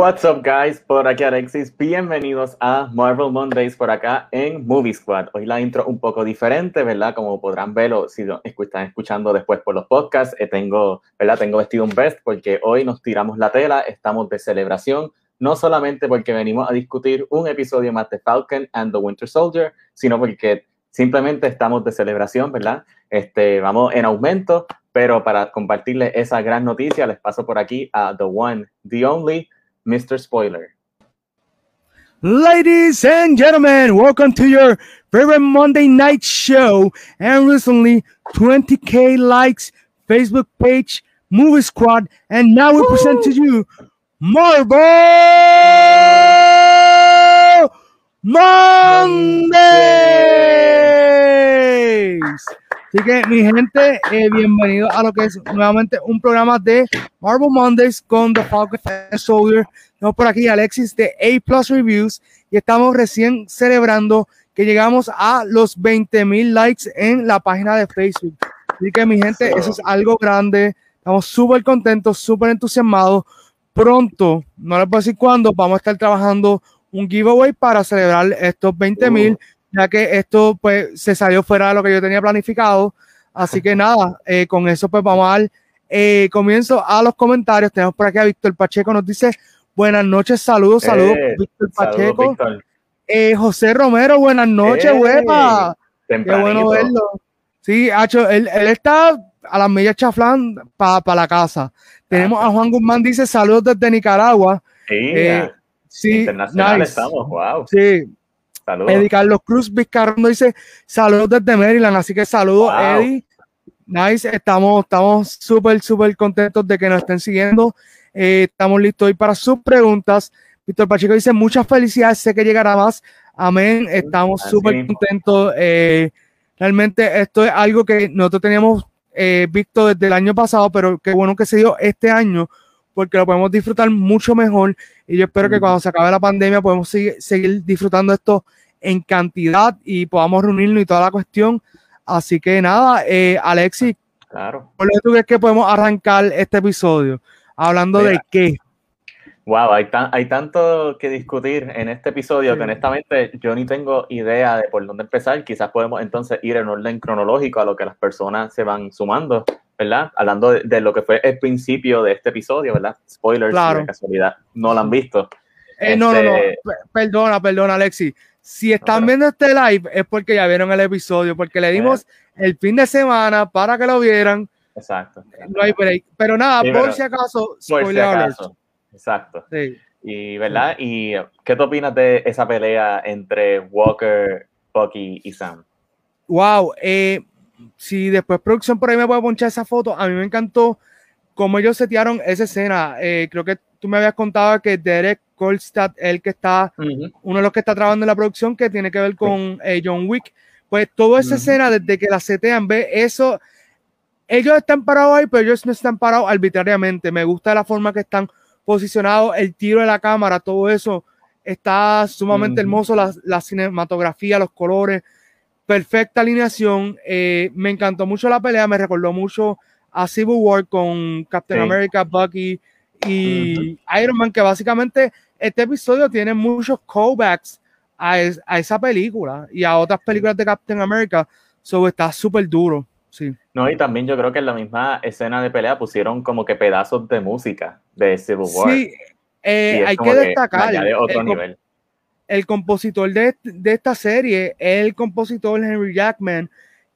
What's up, guys? Por aquí Alexis. Bienvenidos a Marvel Mondays por acá en Movie Squad. Hoy la intro un poco diferente, ¿verdad? Como podrán verlo si están escuchando después por los podcasts, eh, tengo, ¿verdad? Tengo vestido un vest porque hoy nos tiramos la tela, estamos de celebración, no solamente porque venimos a discutir un episodio más de Falcon and the Winter Soldier, sino porque simplemente estamos de celebración, ¿verdad? Este, vamos en aumento, pero para compartirles esa gran noticia, les paso por aquí a The One, The Only, Mr. Spoiler. Ladies and gentlemen, welcome to your favorite Monday night show and recently 20k likes Facebook page, Movie Squad, and now we Woo! present to you Marvel Mondays. Así que, mi gente, eh, bienvenido a lo que es nuevamente un programa de Marvel Mondays con The Falcon Soldier. Estamos por aquí Alexis de A Plus Reviews y estamos recién celebrando que llegamos a los 20 mil likes en la página de Facebook. Así que, mi gente, eso es algo grande. Estamos súper contentos, súper entusiasmados. Pronto, no les puedo decir cuándo, vamos a estar trabajando un giveaway para celebrar estos 20 mil ya que esto pues se salió fuera de lo que yo tenía planificado. Así que nada, eh, con eso pues vamos a dar eh, comienzo a los comentarios. Tenemos por aquí a Víctor Pacheco, nos dice buenas noches, saludos, saludos, eh, Víctor Pacheco. José Romero, buenas noches, huepa. Qué bueno verlo. Sí, Hacho, él, él, está a las millas chaflán para la casa. Tenemos a Juan Guzmán, dice saludos desde Nicaragua. Sí, sí internacional estamos, wow. Sí, Saludos. Eddie Carlos Cruz Vizcarrondo dice saludos desde Maryland, así que saludos, Eddie. Nice, estamos estamos súper, súper contentos de que nos estén siguiendo. Eh, estamos listos hoy para sus preguntas. Víctor Pacheco dice muchas felicidades, sé que llegará más. Amén, estamos súper contentos. Eh, realmente esto es algo que nosotros teníamos eh, visto desde el año pasado, pero qué bueno que se dio este año porque lo podemos disfrutar mucho mejor y yo espero que cuando se acabe la pandemia podemos seguir, seguir disfrutando esto en cantidad y podamos reunirnos y toda la cuestión. Así que nada, eh, Alexis, claro. ¿por qué tú crees que podemos arrancar este episodio? Hablando de qué. Wow, hay, hay tanto que discutir en este episodio que honestamente yo ni tengo idea de por dónde empezar. Quizás podemos entonces ir en orden cronológico a lo que las personas se van sumando, ¿verdad? Hablando de, lo que fue el principio de este episodio, ¿verdad? Spoilers, de casualidad, no lo han visto. Eh, no, no, no, este perdona, perdona, Alexi. Si están viendo este live es porque ya vieron el episodio, porque le dimos el fin de semana para que lo vieran. Exacto. No hay break. Pero nada, por si acaso, por si acaso. Exacto. Sí. Y, ¿verdad? ¿Y qué te opinas de esa pelea entre Walker, Bucky y Sam? Wow, eh, si después producción por ahí me puede ponchar esa foto, a mí me encantó cómo ellos setearon esa escena. Eh, creo que tú me habías contado que Derek Kolstad, el que está, uno de los que está trabajando en la producción, que tiene que ver con eh, John Wick. Pues toda esa escena, desde que la setean, ve eso. Ellos están parados ahí, pero ellos no están parados arbitrariamente. Me gusta la forma que están posicionados, el tiro de la cámara, todo eso está sumamente hermoso. La, cinematografía, los colores, perfecta alineación. Eh, me encantó mucho la pelea, me recordó mucho a Civil War con Captain America, Bucky y Iron Man, que básicamente este episodio tiene muchos callbacks a, a, esa película y a otras películas de Captain America. So está súper duro. Sí. No, y también yo creo que en la misma escena de pelea pusieron como que pedazos de música de Civil War. Sí, eh, hay que destacar. el, compositor de, de, esta serie es el compositor Henry Jackman,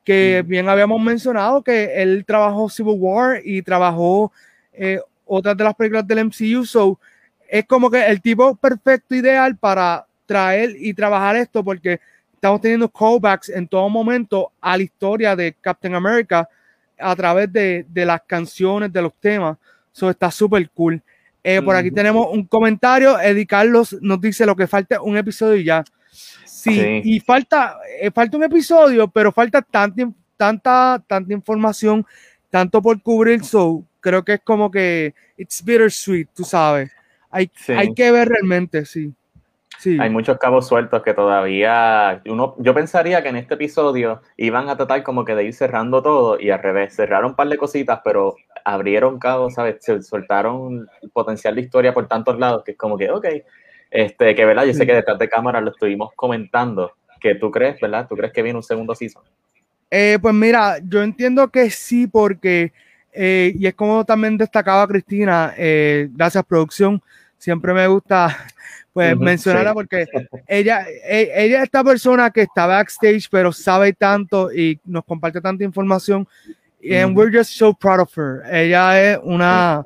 que bien habíamos mencionado que él trabajó Civil War y trabajó eh, otras de las películas del MCU. So, es como que el tipo perfecto, ideal para traer y trabajar esto, porque estamos teniendo callbacks en todo momento a la historia de Captain America a través de, de las canciones, de los temas. Eso está súper cool. Eh, por aquí tenemos un comentario. Eddie Carlos nos dice lo que falta un episodio y ya. Sí, y falta, eh, falta un episodio, pero falta tanta, tanta, tanta información, tanto por cubrir. So, creo que es como que it's bittersweet, tú sabes. Hay, hay que ver realmente, sí. sí. Hay muchos cabos sueltos que todavía uno, yo pensaría que en este episodio iban a tratar como que de ir cerrando todo y al revés, cerraron un par de cositas, pero abrieron cabo, ¿sabes? Se soltaron el potencial de historia por tantos lados que es como que, ok, este, que verdad, yo sé que detrás de cámara lo estuvimos comentando. ¿Qué tú crees, verdad? ¿Tú crees que viene un segundo season? Eh, pues mira, yo entiendo que sí, porque, eh, y es como también destacaba Cristina, eh, gracias producción, siempre me gusta pues mencionarla porque ella, e, ella es esta persona que está backstage, pero sabe tanto y nos comparte tanta información. Y And we're just so proud of her. Ella es una,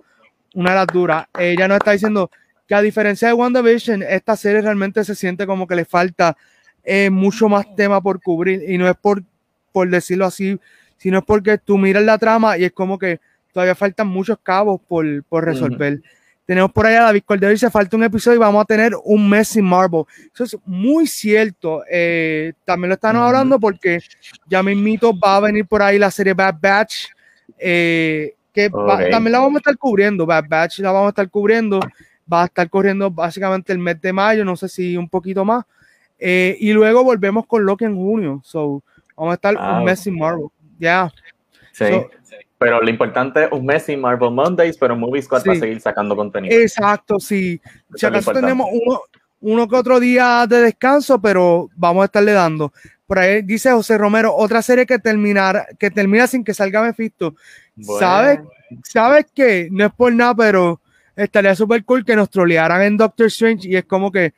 una las duras. Ella nos está diciendo que a diferencia de WandaVision, esta serie realmente se siente como que le falta eh, mucho más tema por cubrir. Y no es por, por decirlo así, sino es porque tú miras la trama y es como que todavía faltan muchos cabos por, por resolver. Tenemos por allá a David Cordero y se falta un episodio y vamos a tener un mes sin Marvel. Eso es muy cierto. Eh, también lo están hablando porque ya mismito va a venir por ahí la serie Bad Batch. Eh, que también la vamos a estar cubriendo. Bad Batch la vamos a estar cubriendo. Va a estar corriendo básicamente el mes de mayo, no sé si un poquito más. Eh, y luego volvemos con Loki en junio. So, vamos a estar un ah, mes sin Marvel. Ya. Sí. Pero lo importante es un mes sin Marvel Mondays, pero Movie Squad va a seguir sacando contenido. Exacto, sí. Si acaso tenemos uno, uno que otro día de descanso, pero vamos a estarle dando. Por ahí dice José Romero, otra serie que terminar, que termina sin que salga Mephisto. ¿Sabes? ¿Sabes qué? No es por nada, pero estaría súper cool que nos trolearan en Doctor Strange y es como que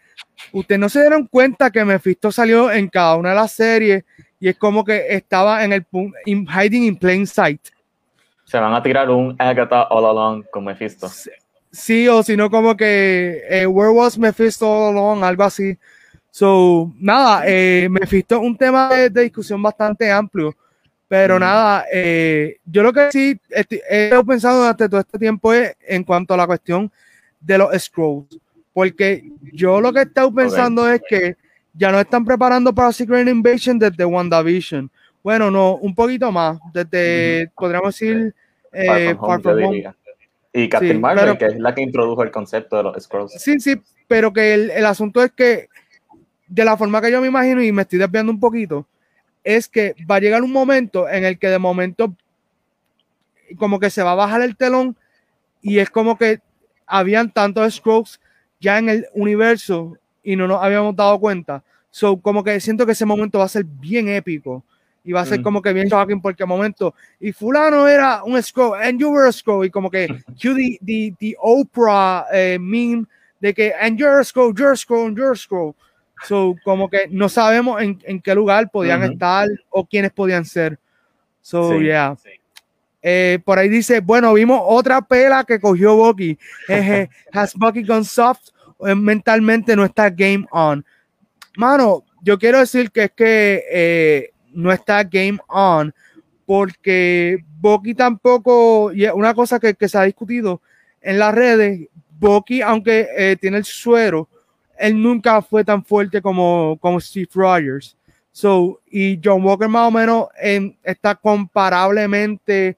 ustedes no se dieron cuenta que Mephisto salió en cada una de las series y es como que estaba en el hiding in plain sight se van a tirar un Agatha All Along con Mephisto. Sí, o si no, como que eh, Where was Mephisto All Along, algo así. So, nada, eh, Mephisto es un tema de, discusión bastante amplio, pero mm. nada, eh, yo lo que sí he estado pensando durante todo este tiempo es en cuanto a la cuestión de los Scrolls, porque yo lo que he estado pensando es que ya nos están preparando para Secret Invasion desde WandaVision. Bueno, no, un poquito más, desde, podríamos decir, eh, Far From Home. Y Captain Marvel, que es la que introdujo el concepto de los scrolls. Sí, sí, pero que el, el, asunto es que, de la forma que yo me imagino, y me estoy desviando un poquito, es que va a llegar un momento en el que de momento, como que se va a bajar el telón, y es como que habían tantos scrolls ya en el universo y no nos habíamos dado cuenta. So, como que siento que ese momento va a ser bien épico y va a ser como que bien shocking porque momento y fulano era un scroll and you were a scroll y como que the, the, the Oprah eh, meme de que and you're a scroll, you're a scroll, you're a scroll so como que no sabemos en, en qué lugar podían estar o quiénes podían ser. So yeah. Eh, por ahí dice bueno vimos otra pela que cogió Bucky has Bucky gone soft eh, mentalmente no está game on. Mano yo quiero decir que es que eh, no está game on, porque Boki tampoco, y una cosa que, se ha discutido en las redes, Boki, aunque eh, tiene el suero, él nunca fue tan fuerte como, como Steve Rogers. So, y John Walker más o menos está comparablemente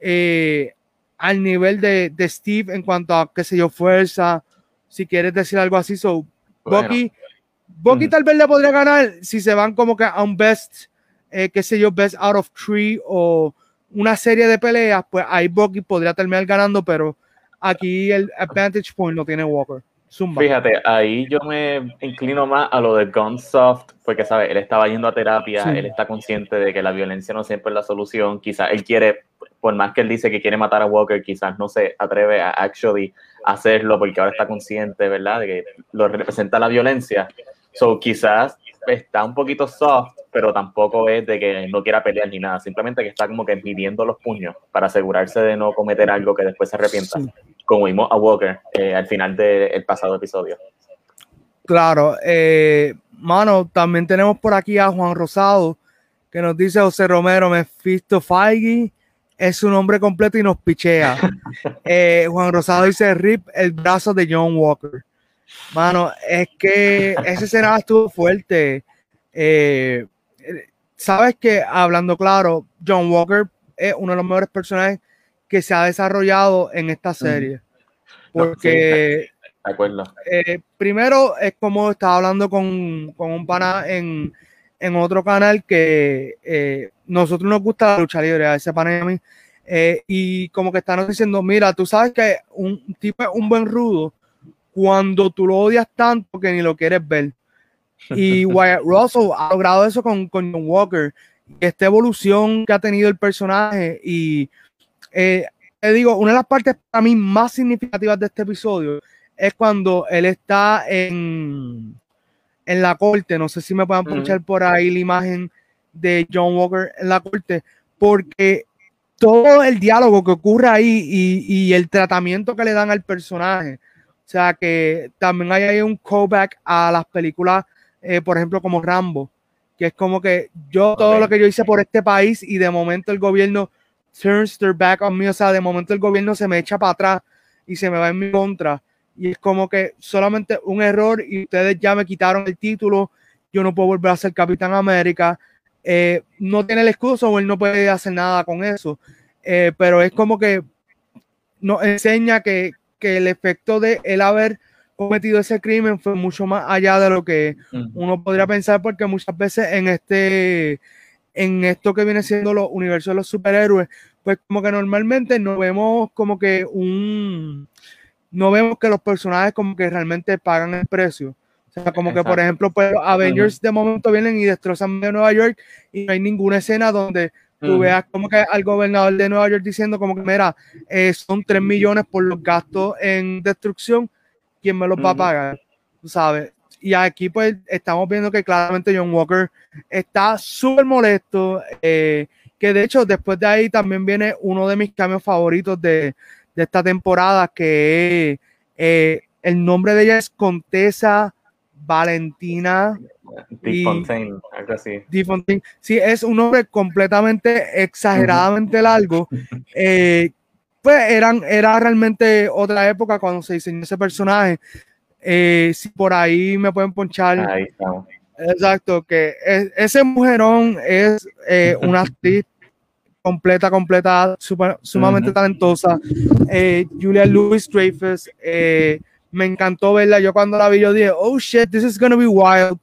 eh, al nivel de, Steve en cuanto a, qué sé yo, fuerza, si quieres decir algo así. So, Bucky, tal vez le podría ganar si se van como que a un best eh, qué sé yo, Best Out of Three o una serie de peleas, pues ahí Bucky podría terminar ganando, pero aquí el advantage point lo tiene Walker. Fíjate, ahí yo me inclino más a lo de Gunsoft, porque, ¿sabes? Él estaba yendo a terapia, él está consciente de que la violencia no siempre es la solución. Quizás él quiere, por más que él dice que quiere matar a Walker, quizás no se atreve a actually hacerlo porque ahora está consciente, ¿verdad? De que lo representa la violencia. So, quizás está un poquito soft, pero tampoco es de que no quiera pelear ni nada, simplemente que está como que midiendo los puños para asegurarse de no cometer algo que después se arrepienta, como vimos a Walker eh, al final del pasado episodio. Claro, eh, mano, también tenemos por aquí a Juan Rosado, que nos dice José Romero, Mephisto Feige es su nombre completo y nos pichea. Eh, Juan Rosado dice Rip, el brazo de John Walker. Mano, es que ese escena estuvo fuerte. Eh, Sabes que, hablando claro, John Walker es uno de los mejores personajes que se ha desarrollado en esta serie. Porque, eh, primero, es como estaba hablando con, con un pana en, en, otro canal que eh, nosotros nos gusta la lucha libre, a ese pana y a mí. Eh, y como que están diciendo, mira, tú sabes que un tipo es un buen rudo cuando tú lo odias tanto que ni lo quieres ver. Y Wyatt Russell ha logrado eso con, con John Walker. Esta evolución que ha tenido el personaje y eh, te digo, una de las partes para mí más significativas de este episodio es cuando él está en, en la corte. No sé si me pueden ponchar por ahí la imagen de John Walker en la corte, porque todo el diálogo que ocurre ahí y, el tratamiento que le dan al personaje. O sea que también hay ahí un callback a las películas, eh, por ejemplo, como Rambo, que es como que yo todo lo que yo hice por este país y de momento el gobierno turns their back on me, o sea, de momento el gobierno se me echa para atrás y se me va en mi contra. Y es como que solamente un error y ustedes ya me quitaron el título, yo no puedo volver a ser Capitán América. Eh, no tiene el escudo o él no puede hacer nada con eso. Eh, pero es como que nos enseña que, que, el efecto de él haber cometido ese crimen fue mucho más allá de lo que uno podría pensar, porque muchas veces en este en esto que viene siendo los universos de los superhéroes, pues como que normalmente no vemos como que un, no vemos que los personajes como que realmente pagan el precio. O sea, como que por ejemplo, pues Avengers de momento vienen y destrozan de Nueva York y no hay ninguna escena donde tú veas como que al gobernador de Nueva York diciendo como que, mira, eh, son 3 millones por los gastos en destrucción, ¿quién me los va a pagar? Tú sabes y aquí pues estamos viendo que claramente John Walker está súper molesto, eh, que de hecho después de ahí también viene uno de mis cambios favoritos de, esta temporada, que eh, el nombre de ella es Contesa Valentina. Fontaine, algo así. Sí, es un nombre completamente exageradamente largo. Eh, pues eran, era realmente otra época cuando se diseñó ese personaje. Eh, si por ahí me pueden ponchar. Ahí estamos. Exacto, que ese mujerón es eh, una actriz completa, completa, sumamente talentosa. Eh, Julia Louis Dreyfus, me encantó verla. Yo cuando la vi, yo dije, oh shit, this is gonna be wild,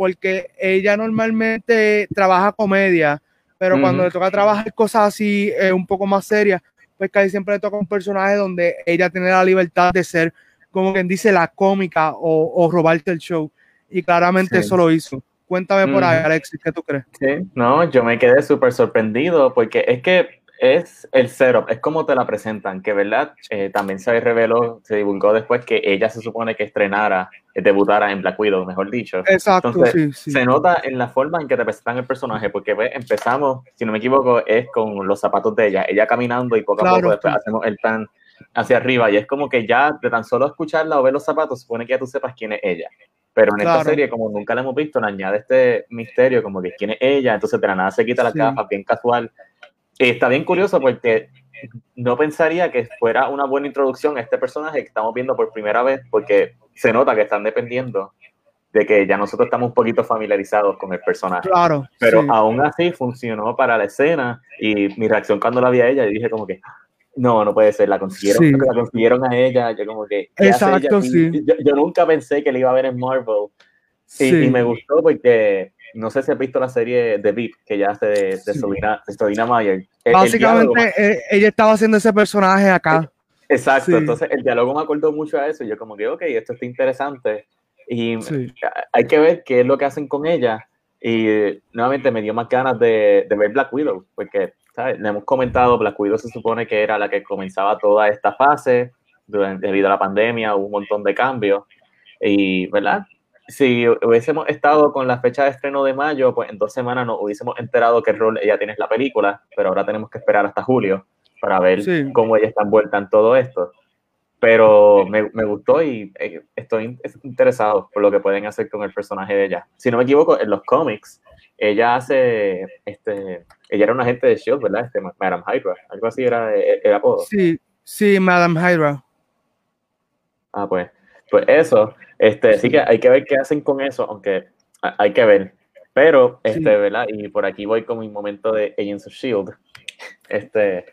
porque ella normalmente trabaja comedia, pero cuando le toca trabajar cosas así un poco más serias, pues casi siempre le toca un personaje donde ella tiene la libertad de ser como quien dice, la cómica o, robarte el show. Y claramente eso lo hizo. Cuéntame por ahí, Alexis, ¿qué tú crees? Sí, no, yo me quedé súper sorprendido porque es que es el setup, es como te la presentan, que verdad, eh, también se reveló, se divulgó después que ella se supone que estrenara, eh, debutara en Black Widow, mejor dicho. Exacto, Entonces, Se nota en la forma en que te presentan el personaje, porque empezamos, si no me equivoco, es con los zapatos de ella, ella caminando y poco a poco después hacemos el pan hacia arriba y es como que ya de tan solo escucharla o ver los zapatos supone que ya tú sepas quién es ella. Pero en esta serie, como nunca la hemos visto, le añade este misterio como que quién es ella, entonces de la nada se quita la capa, bien casual. Está bien curioso porque no pensaría que fuera una buena introducción a este personaje que estamos viendo por primera vez, porque se nota que están dependiendo de que ya nosotros estamos un poquito familiarizados con el personaje. Claro. Pero aún así funcionó para la escena y mi reacción cuando la vi a ella, y dije como que, no, no puede ser, la consiguieron, la consiguieron a ella, yo como que... Exacto, sí. Yo, nunca pensé que le iba a ver en Marvel. Y, y, me gustó porque no sé si has visto la serie de VIP que ya hace de, de, Solina, Mayer. Básicamente eh, ella estaba haciendo ese personaje acá. Exacto, entonces el diálogo me acordó mucho a eso. Yo como que, ok, esto está interesante. Y hay que ver qué es lo que hacen con ella. Y nuevamente me dio más ganas de, de ver Black Widow, porque le hemos comentado, Black Widow se supone que era la que comenzaba toda esta fase, durante, debido a la pandemia hubo un montón de cambios, y, ¿verdad? Si hubiésemos estado con la fecha de estreno de mayo, pues en dos semanas nos hubiésemos enterado qué rol ella tiene en la película, pero ahora tenemos que esperar hasta julio para ver cómo ella está envuelta en todo esto. Pero me, me gustó y eh, estoy interesado por lo que pueden hacer con el personaje de ella. Si no me equivoco, en los cómics, ella hace, este, ella era una agente de SHIELD, ¿verdad? Este, Madame Hydra, algo así era el, apodo. Sí, sí, Madame Hydra. Ah, pues, pues eso, este, sí que hay que ver qué hacen con eso, aunque hay que ver. Pero, este, ¿verdad? Y por aquí voy con mi momento de Agents of S.H.I.E.L.D. Este,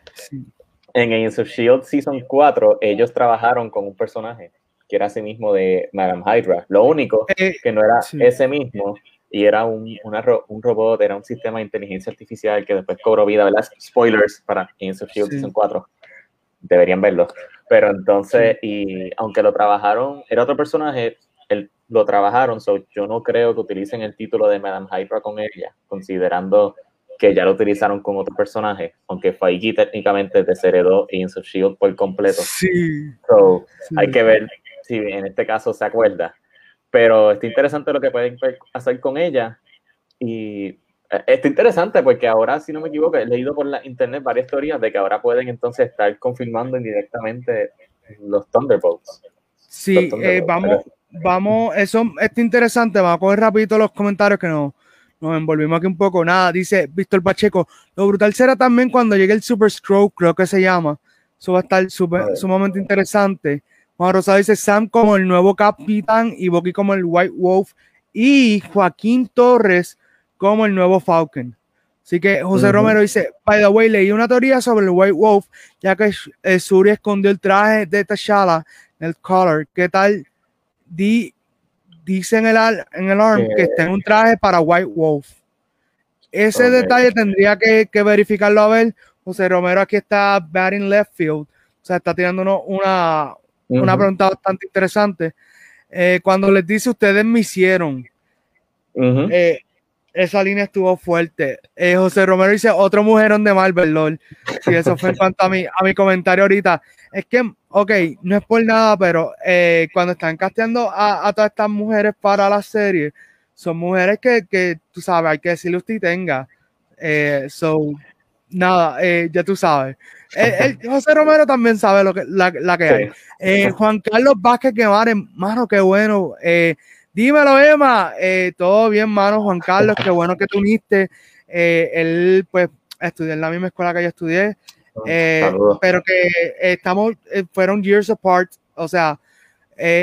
en Agents of S.H.I.E.L.D. Season 4, ellos trabajaron con un personaje que era ese mismo de Madame Hydra. Lo único eh, que no era ese mismo y era un, un robot, era un sistema de inteligencia artificial que después cobró vida, ¿verdad? Spoilers para Agents of Shield Season 4. Deberían verlo. Pero entonces, y aunque lo trabajaron, era otro personaje, el, lo trabajaron, so yo no creo que utilicen el título de Madame Hydra con ella, considerando que ya lo utilizaron con otro personaje, aunque Feige técnicamente desheredó Agents of Shield por completo. Sí. So, hay que ver si en este caso se acuerda pero está interesante lo que pueden hacer con ella. Y está interesante porque ahora, si no me equivoco, he leído por la internet varias teorías de que ahora pueden entonces estar confirmando indirectamente los Thunderbolts. Sí, eh, vamos, vamos, eso está interesante. Vamos a coger rapidito los comentarios que nos, nos envolvimos aquí un poco. Nada, dice Víctor Pacheco. Lo brutal será también cuando llegue el Super Stroke, creo que se llama. Eso va a estar super, sumamente interesante. Juan Rosado dice Sam como el nuevo capitán y Bucky como el White Wolf y Joaquín Torres como el nuevo Falcon. Así que José Romero dice, by the way, leí una teoría sobre el White Wolf, ya que eh, Suri escondió el traje de T'Challa en el collar. ¿Qué tal? Di, dice en el, en el arm que está en un traje para White Wolf. Ese detalle tendría que, verificarlo a ver. José Romero aquí está batting left field. O sea, está tirando una, una pregunta bastante interesante. Eh, cuando les dice ustedes me hicieron, eh, esa línea estuvo fuerte. Eh, José Romero dice otro mujerón de Marvel, LOL. Sí, eso fue en cuanto a mi, a mi comentario ahorita. Es que, ok, no es por nada, pero cuando están casteando a, todas estas mujeres para la serie, son mujeres que, que tú sabes, hay que decirle usted tenga. so, nada, ya tú sabes. El, José Romero también sabe lo que, la, la que hay. Eh, Juan Carlos Vázquez Guevara, mano, qué bueno. Eh, dímelo, Emma. Eh, todo bien, mano, Juan Carlos, qué bueno que tú uniste. él, pues, estudió en la misma escuela que yo estudié. Oh, pero que estamos, fueron years apart, o sea,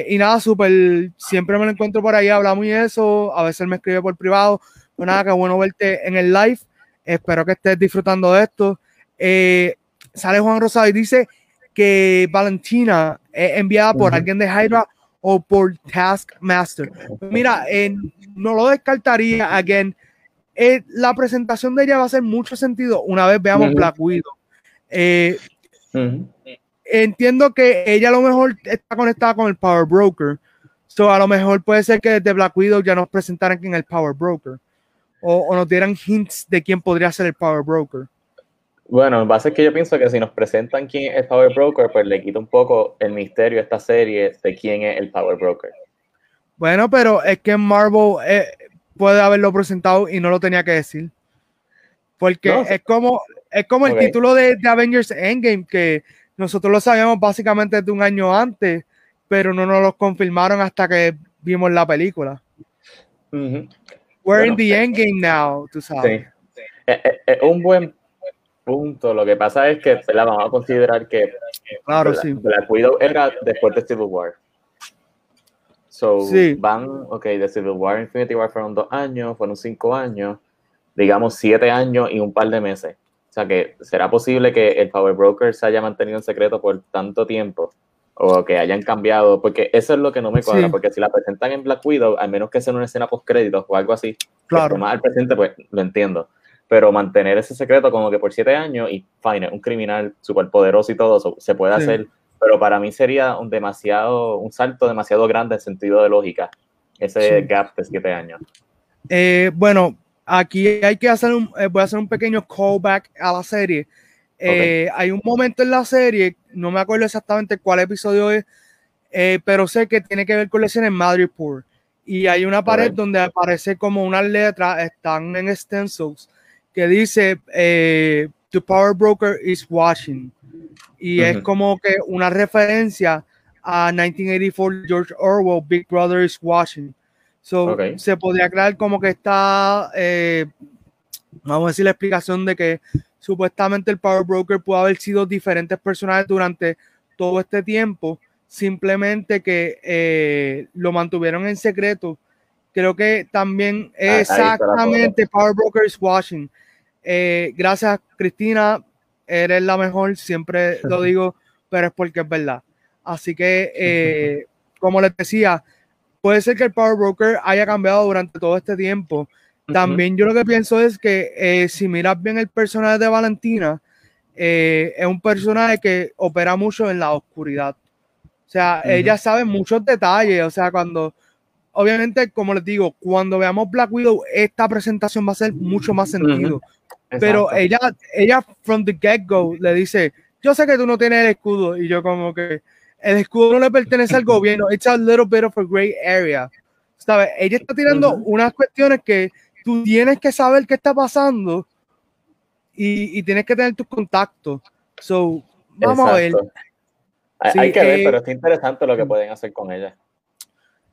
y nada, súper, siempre me lo encuentro por ahí, hablamos y eso, a veces me escribe por privado, pues nada, qué bueno verte en el live, espero que estés disfrutando de esto. sale Juan Rosado y dice que Valentina es enviada por alguien de Hydra o por Taskmaster. Mira, eh, no lo descartaría, again. Eh, la presentación de ella va a hacer mucho sentido una vez veamos Black Widow. Eh, entiendo que ella a lo mejor está conectada con el Power Broker. So, a lo mejor puede ser que desde Black Widow ya nos presentaran quién es el Power Broker. O, o, nos dieran hints de quién podría ser el Power Broker. Bueno, lo que pasa es que yo pienso que si nos presentan quién es el Power Broker, pues le quita un poco el misterio a esta serie de quién es el Power Broker. Bueno, pero es que Marvel eh, puede haberlo presentado y no lo tenía que decir. Porque es como, es como el título de, Avengers Endgame, que nosotros lo sabíamos básicamente desde un año antes, pero no nos lo confirmaron hasta que vimos la película. We're in the eh, Endgame now, tú sabes. Es, un buen punto. Lo que pasa es que la vamos a considerar que claro, la, sí. la Widow era después de Civil War. So, sí. van, ok, de Civil War Infinity War fueron dos años, fueron cinco años, digamos siete años y un par de meses. O sea que será posible que el Power Broker se haya mantenido en secreto por tanto tiempo o que hayan cambiado, porque eso es lo que no me cuadra, porque si la presentan en Black Widow, al menos que sea una escena post créditos o algo así, claro. más al presente, pues lo entiendo pero mantener ese secreto como que por siete años y fine, un criminal súper poderoso y todo eso se puede hacer, pero para mí sería un demasiado, un salto demasiado grande en sentido de lógica, ese gap de siete años. Eh, bueno, aquí hay que hacer un, eh, voy a hacer un pequeño callback a la serie. Eh, hay un momento en la serie, no me acuerdo exactamente cuál episodio es, pero sé que tiene que ver con la escena en Madripoor. Y hay una pared donde aparece como unas letras, están en stencils, que dice eh, The Power Broker is watching. Y es como que una referencia a 1984 George Orwell, Big Brother is watching. So, se podría crear como que está, eh, vamos a decir, la explicación de que supuestamente el Power Broker pudo haber sido diferentes personajes durante todo este tiempo, simplemente que eh, lo mantuvieron en secreto. Creo que también ah, exactamente Power Broker is watching. Eh, gracias, Cristina. Eres la mejor, siempre lo digo, pero es porque es verdad. Así que, eh, como les decía, puede ser que el Power Broker haya cambiado durante todo este tiempo. También yo lo que pienso es que eh, si miras bien el personaje de Valentina, es un personaje que opera mucho en la oscuridad. O sea, ella sabe muchos detalles. O sea, cuando, obviamente, como les digo, cuando veamos Black Widow, esta presentación va a ser mucho más sentido. Pero ella, ella, from the get-go, le dice, yo sé que tú no tienes el escudo. Y yo como que, el escudo no le pertenece al gobierno. It's a little bit of a gray area. ¿Sabes? Ella está tirando unas cuestiones que tú tienes que saber qué está pasando y, tienes que tener tus contactos. So, vamos a ver. Hay, que ver, eh, pero es interesante lo que pueden hacer con ella.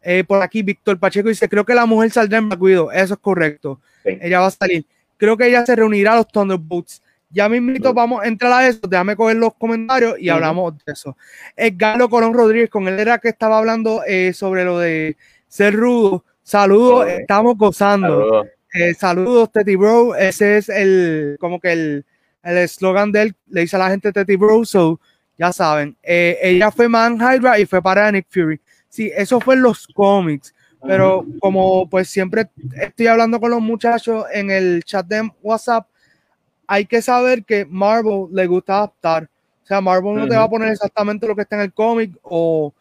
Eh, por aquí, Víctor Pacheco dice: Creo que la mujer saldrá en Black Eso es correcto. Ella va a salir. Creo que ella se reunirá a los Thunderbolts. Ya mismito vamos a entrar a eso. Déjame coger los comentarios y hablamos de eso. Edgardo Colón Rodríguez, con él era que estaba hablando eh, sobre lo de ser rudo. Saludos, estamos gozando. Eh, saludos, Teddy Bro. Ese es el, como que el eslogan de él. Le dice a la gente Teddy Bro. So, ya saben. Eh, ella fue Man Hydra y fue para Nick Fury. Sí, eso fue en los cómics. Pero como pues siempre estoy hablando con los muchachos en el chat de WhatsApp, hay que saber que Marvel le gusta adaptar. O sea, Marvel no te va a poner exactamente lo que está en el cómic o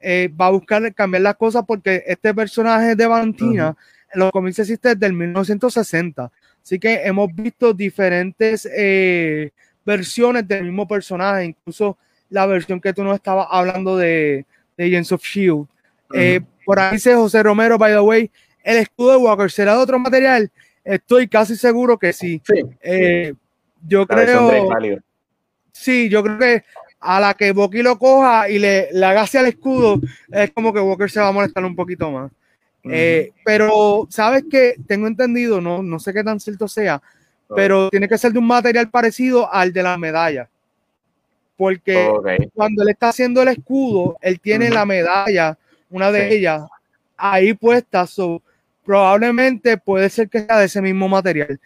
eh, va a buscar cambiar las cosas porque este personaje de Valentina los cómics existe desde el 1960. Así que hemos visto diferentes eh, versiones del mismo personaje, incluso la versión que tú nos estabas hablando de, de Agents of Shield. Eh, por ahí dice José Romero, by the way, el escudo de Walker será de otro material. Estoy casi seguro que sí. Eh, yo creo. Sí, yo creo que a la que Bucky lo coja y le, le haga hacia el escudo, es como que Walker se va a molestar un poquito más. Eh, pero, ¿sabes que Tengo entendido, no, no sé qué tan cierto sea, pero tiene que ser de un material parecido al de la medalla. Porque cuando él está haciendo el escudo, él tiene la medalla, una de ellas, ahí puesta. So, probablemente puede ser que sea de ese mismo material.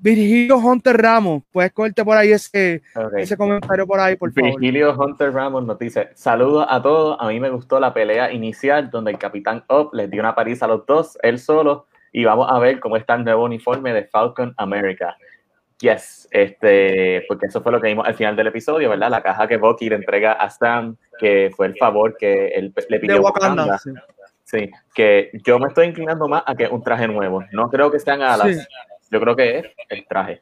Virgilio Hunter Ramos, puedes cogerte por ahí ese, ese comentario por ahí, por favor. Virgilio Hunter Ramos nos dice: Saludos a todos. A mí me gustó la pelea inicial donde el Capitán Up les dio una paliza a los dos, él solo, y vamos a ver cómo está el nuevo uniforme de Falcon America. Yes, este, porque eso fue lo que vimos al final del episodio, ¿verdad? La caja que Bucky le entrega a Sam, que fue el favor que él le pidió. De Wakanda, sí. que yo me estoy inclinando más a que un traje nuevo. No creo que sean alas. Yo creo que es el traje.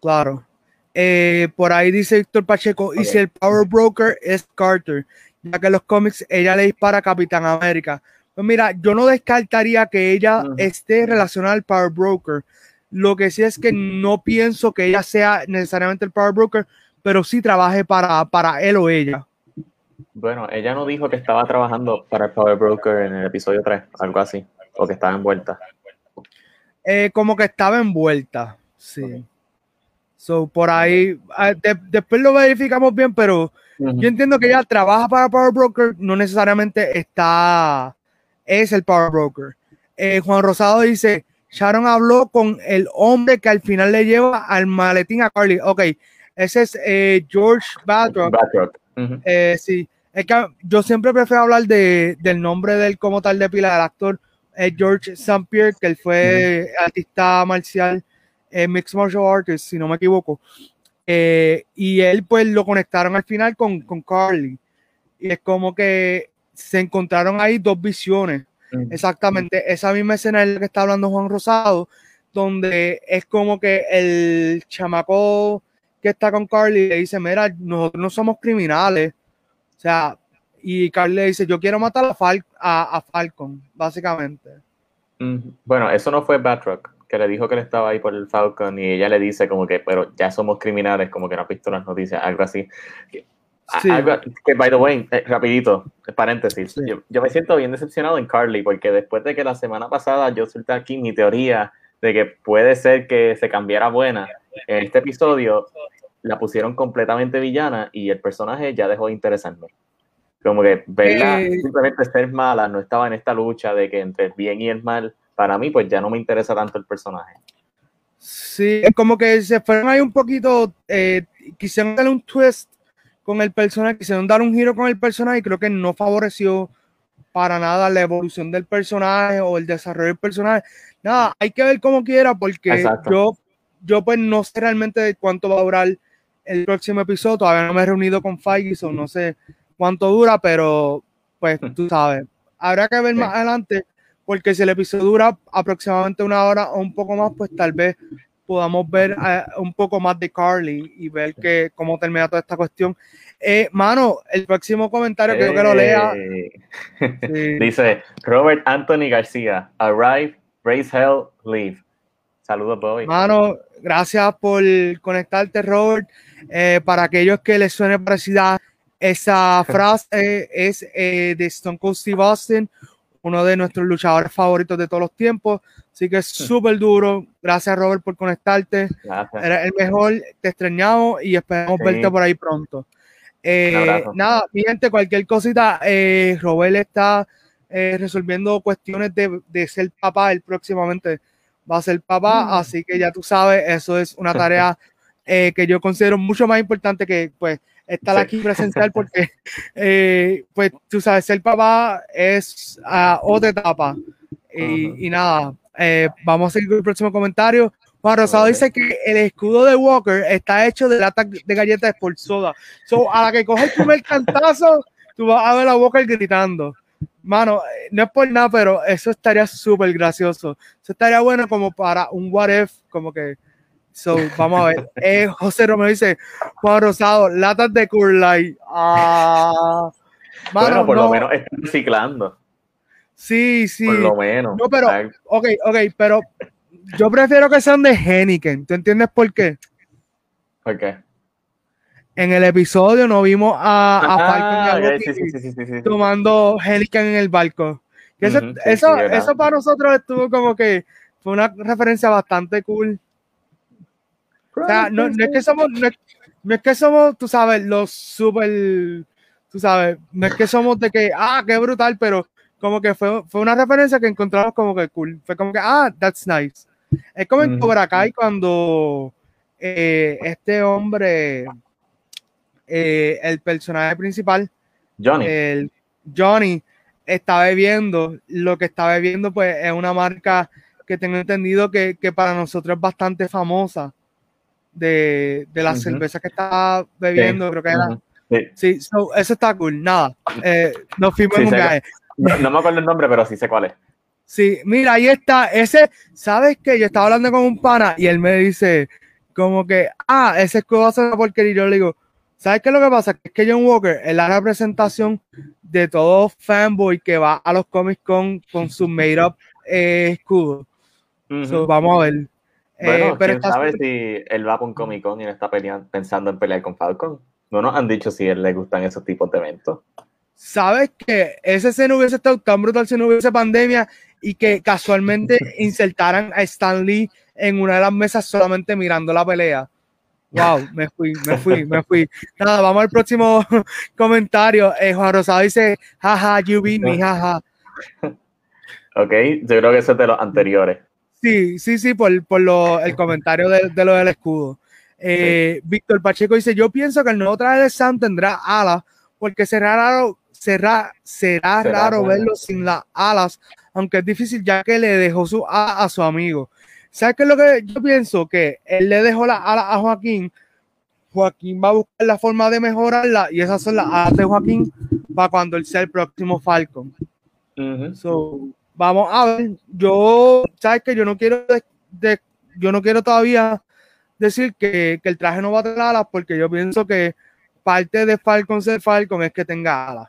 Claro. Eh, por ahí dice Víctor Pacheco, y si el Power Broker es Carter, ya que en los cómics ella le dispara a Capitán América. Pues mira, yo no descartaría que ella esté relacionada al Power Broker. Lo que sí es que no pienso que ella sea necesariamente el Power Broker, pero sí trabaje para, para él o ella. Bueno, ella no dijo que estaba trabajando para el Power Broker en el episodio 3, algo así, o que estaba envuelta. Eh, como que estaba envuelta. Sí. So, por ahí, ah, después lo verificamos bien, pero yo entiendo que ella trabaja para Power Broker, no necesariamente está, es el Power Broker. Eh, Juan Rosado dice, Sharon habló con el hombre que al final le lleva al maletín a Carly. Ok, ese es eh, George Badrock. sí, es que yo siempre prefiero hablar de, del nombre del como tal de pila del actor, George St. Pierre, que él fue artista marcial, eh, mixed martial artist, si no me equivoco. Eh, y él, pues, lo conectaron al final con, con Carly. Y es como que se encontraron ahí dos visiones. Exactamente, esa misma escena es la que está hablando Juan Rosado, donde es como que el chamaco que está con Carly le dice, mira, nosotros no somos criminales. O sea, y Carl le dice, yo quiero matar a, a, Falcon, básicamente. Bueno, eso no fue Batroc, que le dijo que él estaba ahí por el Falcon y ella le dice como que, pero ya somos criminales, como que no ha visto las noticias, algo así. Sí. que, by the way, eh, rapidito, paréntesis, yo, me siento bien decepcionado en Carly, porque después de que la semana pasada yo solté aquí mi teoría de que puede ser que se cambiara buena, en este episodio la pusieron completamente villana y el personaje ya dejó de interesarme. Como que verla eh, simplemente ser mala, no estaba en esta lucha de que entre el bien y el mal, para mí pues ya no me interesa tanto el personaje. Sí, es como que se fueron ahí un poquito, eh, quisieron darle un twist con el personaje, quisieron dar un giro con el personaje y creo que no favoreció para nada la evolución del personaje o el desarrollo del personaje. Nada, hay que ver como quiera porque yo, yo pues no sé realmente cuánto va a durar el próximo episodio. Todavía no me he reunido con Feige, o no sé cuánto dura, pero pues tú sabes. Habrá que ver más adelante porque si el episodio dura aproximadamente una hora o un poco más, pues tal vez podamos ver eh, un poco más de Carly y ver que, cómo termina toda esta cuestión. Eh, mano, el próximo comentario que yo quiero lea. Dice Robert Anthony García, arrive, raise hell, leave. Saludos, Bobby. Mano, gracias por conectarte, Robert. Eh, para aquellos que les suene parecida esa frase, es de Stone Cold Steve Austin, uno de nuestros luchadores favoritos de todos los tiempos. Así que es súper duro. Gracias, Robert, por conectarte. Gracias. Eres el mejor. Te extrañamos y esperamos verte por ahí pronto. Eh, nada, mi gente, cualquier cosita, eh, Robert está eh, resolviendo cuestiones de, ser papá. Él próximamente va a ser papá, mm. así que ya tú sabes, eso es una tarea que yo considero mucho más importante que pues estar aquí presencial porque, eh, pues, tú sabes, ser papá es uh, otra etapa. Y, y nada, eh, vamos a seguir con el próximo comentario. Juan Rosado dice que el escudo de Walker está hecho de lata de galletas por soda. So, a la que coge el primer cantazo, tú vas a ver a Walker gritando. Mano, no es por nada, pero eso estaría súper gracioso. Eso estaría bueno como para un what if, como que So, vamos a ver. Eh, José Romero dice, Juan Rosado, latas de Cool Ah, bueno, por lo menos está reciclando. Sí, sí. Por lo menos. No, pero, ok, ok, pero yo prefiero que sean de Henneken. ¿Tú entiendes por qué? ¿Por qué? En el episodio no vimos a, a ah, Falcon tomando Henneken en el barco. eso, eso para nosotros estuvo como que fue una referencia bastante cool o sea, no, es que somos, no es, que somos, tú sabes, los super, tú sabes, no es que somos de que, ah, qué brutal, pero como que fue, fue una referencia que encontramos como que cool. Fue como que, ah, that's nice. Es como en Cobra Kai cuando eh, este hombre, eh, el personaje principal, Johnny. El, Johnny, está bebiendo, lo que está bebiendo pues es una marca que tengo entendido que, que para nosotros es bastante famosa de, de la cerveza que estaba bebiendo, creo que era. Sí, eso está cool. Nada, eh, nos fuimos en un viaje. No, me acuerdo el nombre, pero sí sé cuál es. Sí, mira, ahí está. Ese, ¿sabes qué? Yo estaba hablando con un pana y él me dice, como que, ah, ese escudo va a ser porque Y yo le digo, ¿sabes qué es lo que pasa? Es que John Walker es la representación de todo fanboy que va a los Comic Con con su made up eh, escudo. vamos a ver. Bueno, eh, pero quién sabe si él va con Comic Con y no está pensando en pelear con Falcon. No nos han dicho si a él le gustan esos tipos de eventos. ¿Sabes que ese se no hubiese estado tan brutal si no hubiese pandemia y que casualmente insertaran a Stan Lee en una de las mesas solamente mirando la pelea? Wow, me fui, me fui, me fui. Nada, vamos al próximo comentario. Eh, Juan Rosado dice, jaja, you beat me, jaja. Ok, yo creo que eso es de los anteriores. Sí, sí, sí, por, por lo, el comentario de, de, lo del escudo. Eh, Víctor Pacheco dice: Yo pienso que el nuevo traje de Sam tendrá alas, porque será raro, será, será, raro verlo sin las alas, aunque es difícil ya que le dejó su ala a su amigo. ¿Sabes qué es lo que yo pienso? Que él le dejó las alas a Joaquín. Joaquín va a buscar la forma de mejorarla y esas son las alas de Joaquín para cuando él sea el próximo Falcon. so, vamos a ver, yo, sabes que yo no quiero, de, yo no quiero todavía decir que, que, el traje no va a tener alas porque yo pienso que parte de Falcon ser Falcon es que tenga alas.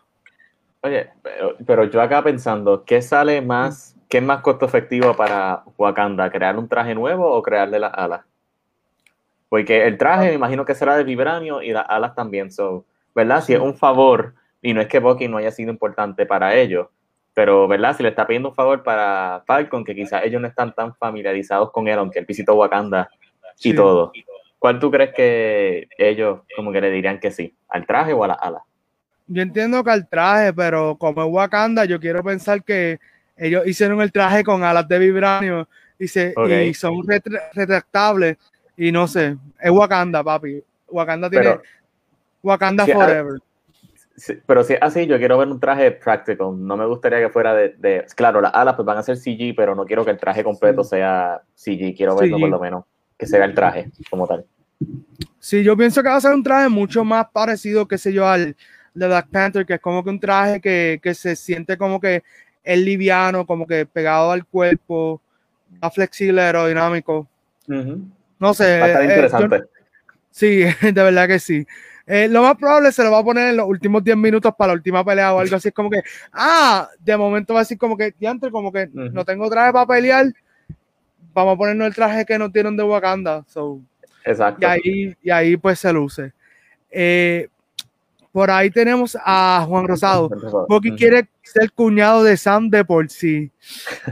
Oye, pero, pero yo acá pensando, ¿qué sale más, qué es más costo efectivo para Wakanda? ¿Crear un traje nuevo o crearle las alas? Porque el traje me imagino que será de vibranio y las alas también, son ¿verdad? Si es un favor, y no es que Bucky no haya sido importante para ellos, pero, ¿verdad? Si le está pidiendo un favor para Falcon, que quizás ellos no están tan familiarizados con él, aunque él visitó Wakanda y todo. ¿Cuál tú crees que ellos como que le dirían que sí? ¿Al traje o a la ala? Yo entiendo que al traje, pero como es Wakanda, yo quiero pensar que ellos hicieron el traje con alas de vibranio y, se, y son retractables. Y no sé, es Wakanda, papi. Wakanda tiene. Wakanda Forever pero si es así, yo quiero ver un traje práctico. No me gustaría que fuera de, Claro, las alas pues van a ser CG, pero no quiero que el traje completo sea CG. Quiero verlo por lo menos, que sea el traje como tal. Sí, yo pienso que va a ser un traje mucho más parecido, qué sé yo, al de Black Panther, que es como que un traje que, que se siente como que es liviano, como que pegado al cuerpo, más flexible, aerodinámico. No sé. Va a estar eh, interesante. sí, de verdad que sí. Eh, lo más probable se lo va a poner en los últimos 10 minutos para la última pelea o algo así. Es como que, ah, de momento va a decir como que, diantre, como que no tengo traje para pelear. Vamos a ponernos el traje que nos dieron de Wakanda. Exacto. Y ahí, y ahí pues se luce. Eh, por ahí tenemos a Juan Rosado. Porque quiere ser cuñado de Sam de por sí.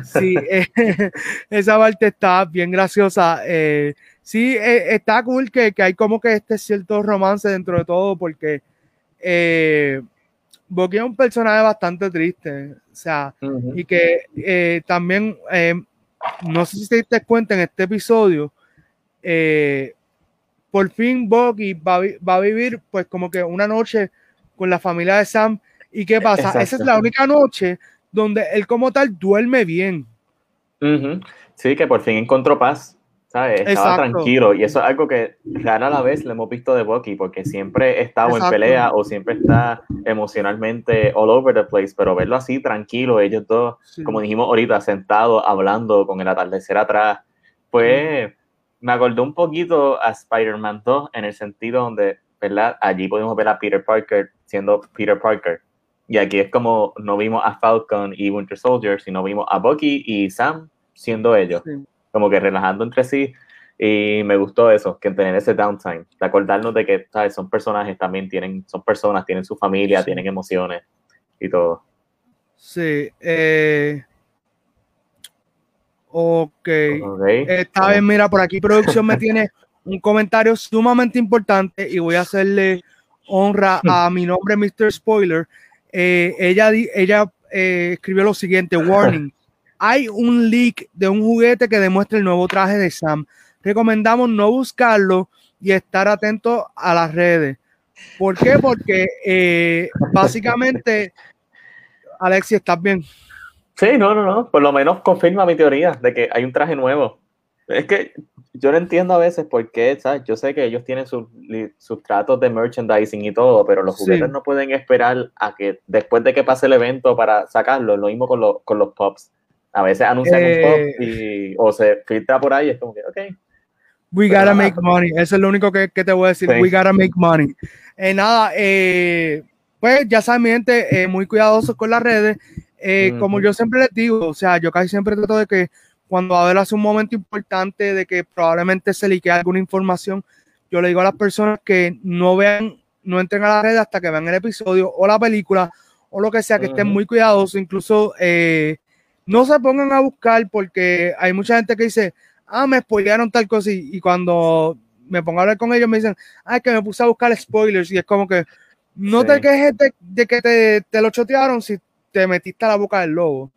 Sí, eh, esa parte está bien graciosa. Eh, sí, eh, está cool que, hay como que este cierto romance dentro de todo, porque eh, es un personaje bastante triste, o sea, y que eh, también, eh, no sé si te diste cuenta en este episodio, por fin Bucky va, va, a vivir pues como que una noche con la familia de Sam, y ¿qué pasa? Esa es la única noche donde él como tal duerme bien. Sí, que por fin encontró paz. Estaba tranquilo. Y eso es algo que rara la vez le hemos visto de Bucky porque siempre está en pelea o siempre está emocionalmente all over the place, pero verlo así tranquilo, ellos dos, como dijimos ahorita, sentados hablando con el atardecer atrás, pues me acordó un poquito a Spider-Man 2 en el sentido donde, ¿verdad? Allí podemos ver a Peter Parker siendo Peter Parker. Y aquí es como no vimos a Falcon y Winter Soldier, sino vimos a Bucky y Sam siendo ellos como que relajando entre sí. Y me gustó eso, que tener ese downtime, de acordarnos de que ¿sabes? son personajes también, tienen, son personas, tienen su familia, tienen emociones y todo. Sí. Eh, ok. Esta vez, mira, por aquí producción me tiene un comentario sumamente importante y voy a hacerle honra a mi nombre, Mr. Spoiler. Eh, ella ella eh, escribió lo siguiente, warning hay un leak de un juguete que demuestra el nuevo traje de Sam. Recomendamos no buscarlo y estar atento a las redes. ¿Por qué? Porque eh, básicamente, Alexi, ¿estás bien? Sí, no, no, no. Por lo menos confirma mi teoría de que hay un traje nuevo. Es que yo no entiendo a veces por qué, ¿sabes? Yo sé que ellos tienen sus, tratos de merchandising y todo, pero los juguetes no pueden esperar a que después de que pase el evento para sacarlo. Lo mismo con, con los pops. A veces anuncian un pop eh, y, o se filtra por ahí, es como que, ok. We gotta make money, eso es lo único que, que te voy a decir, we gotta make money. Eh, nada, eh, pues ya saben, mi gente, eh, muy cuidadosos con las redes. Como yo siempre les digo, o sea, yo casi siempre trato de que cuando a ver hace un momento importante de que probablemente se liquee alguna información, yo le digo a las personas que no vean, no entren a la red hasta que vean el episodio o la película o lo que sea, que estén muy cuidadosos, incluso eh, no se pongan a buscar porque hay mucha gente que dice, ah, me spoilearon tal cosa y, cuando me pongo a hablar con ellos me dicen, ah, que me puse a buscar spoilers y es como que no te quejes de, que te, te, lo chotearon si te metiste a la boca del lobo.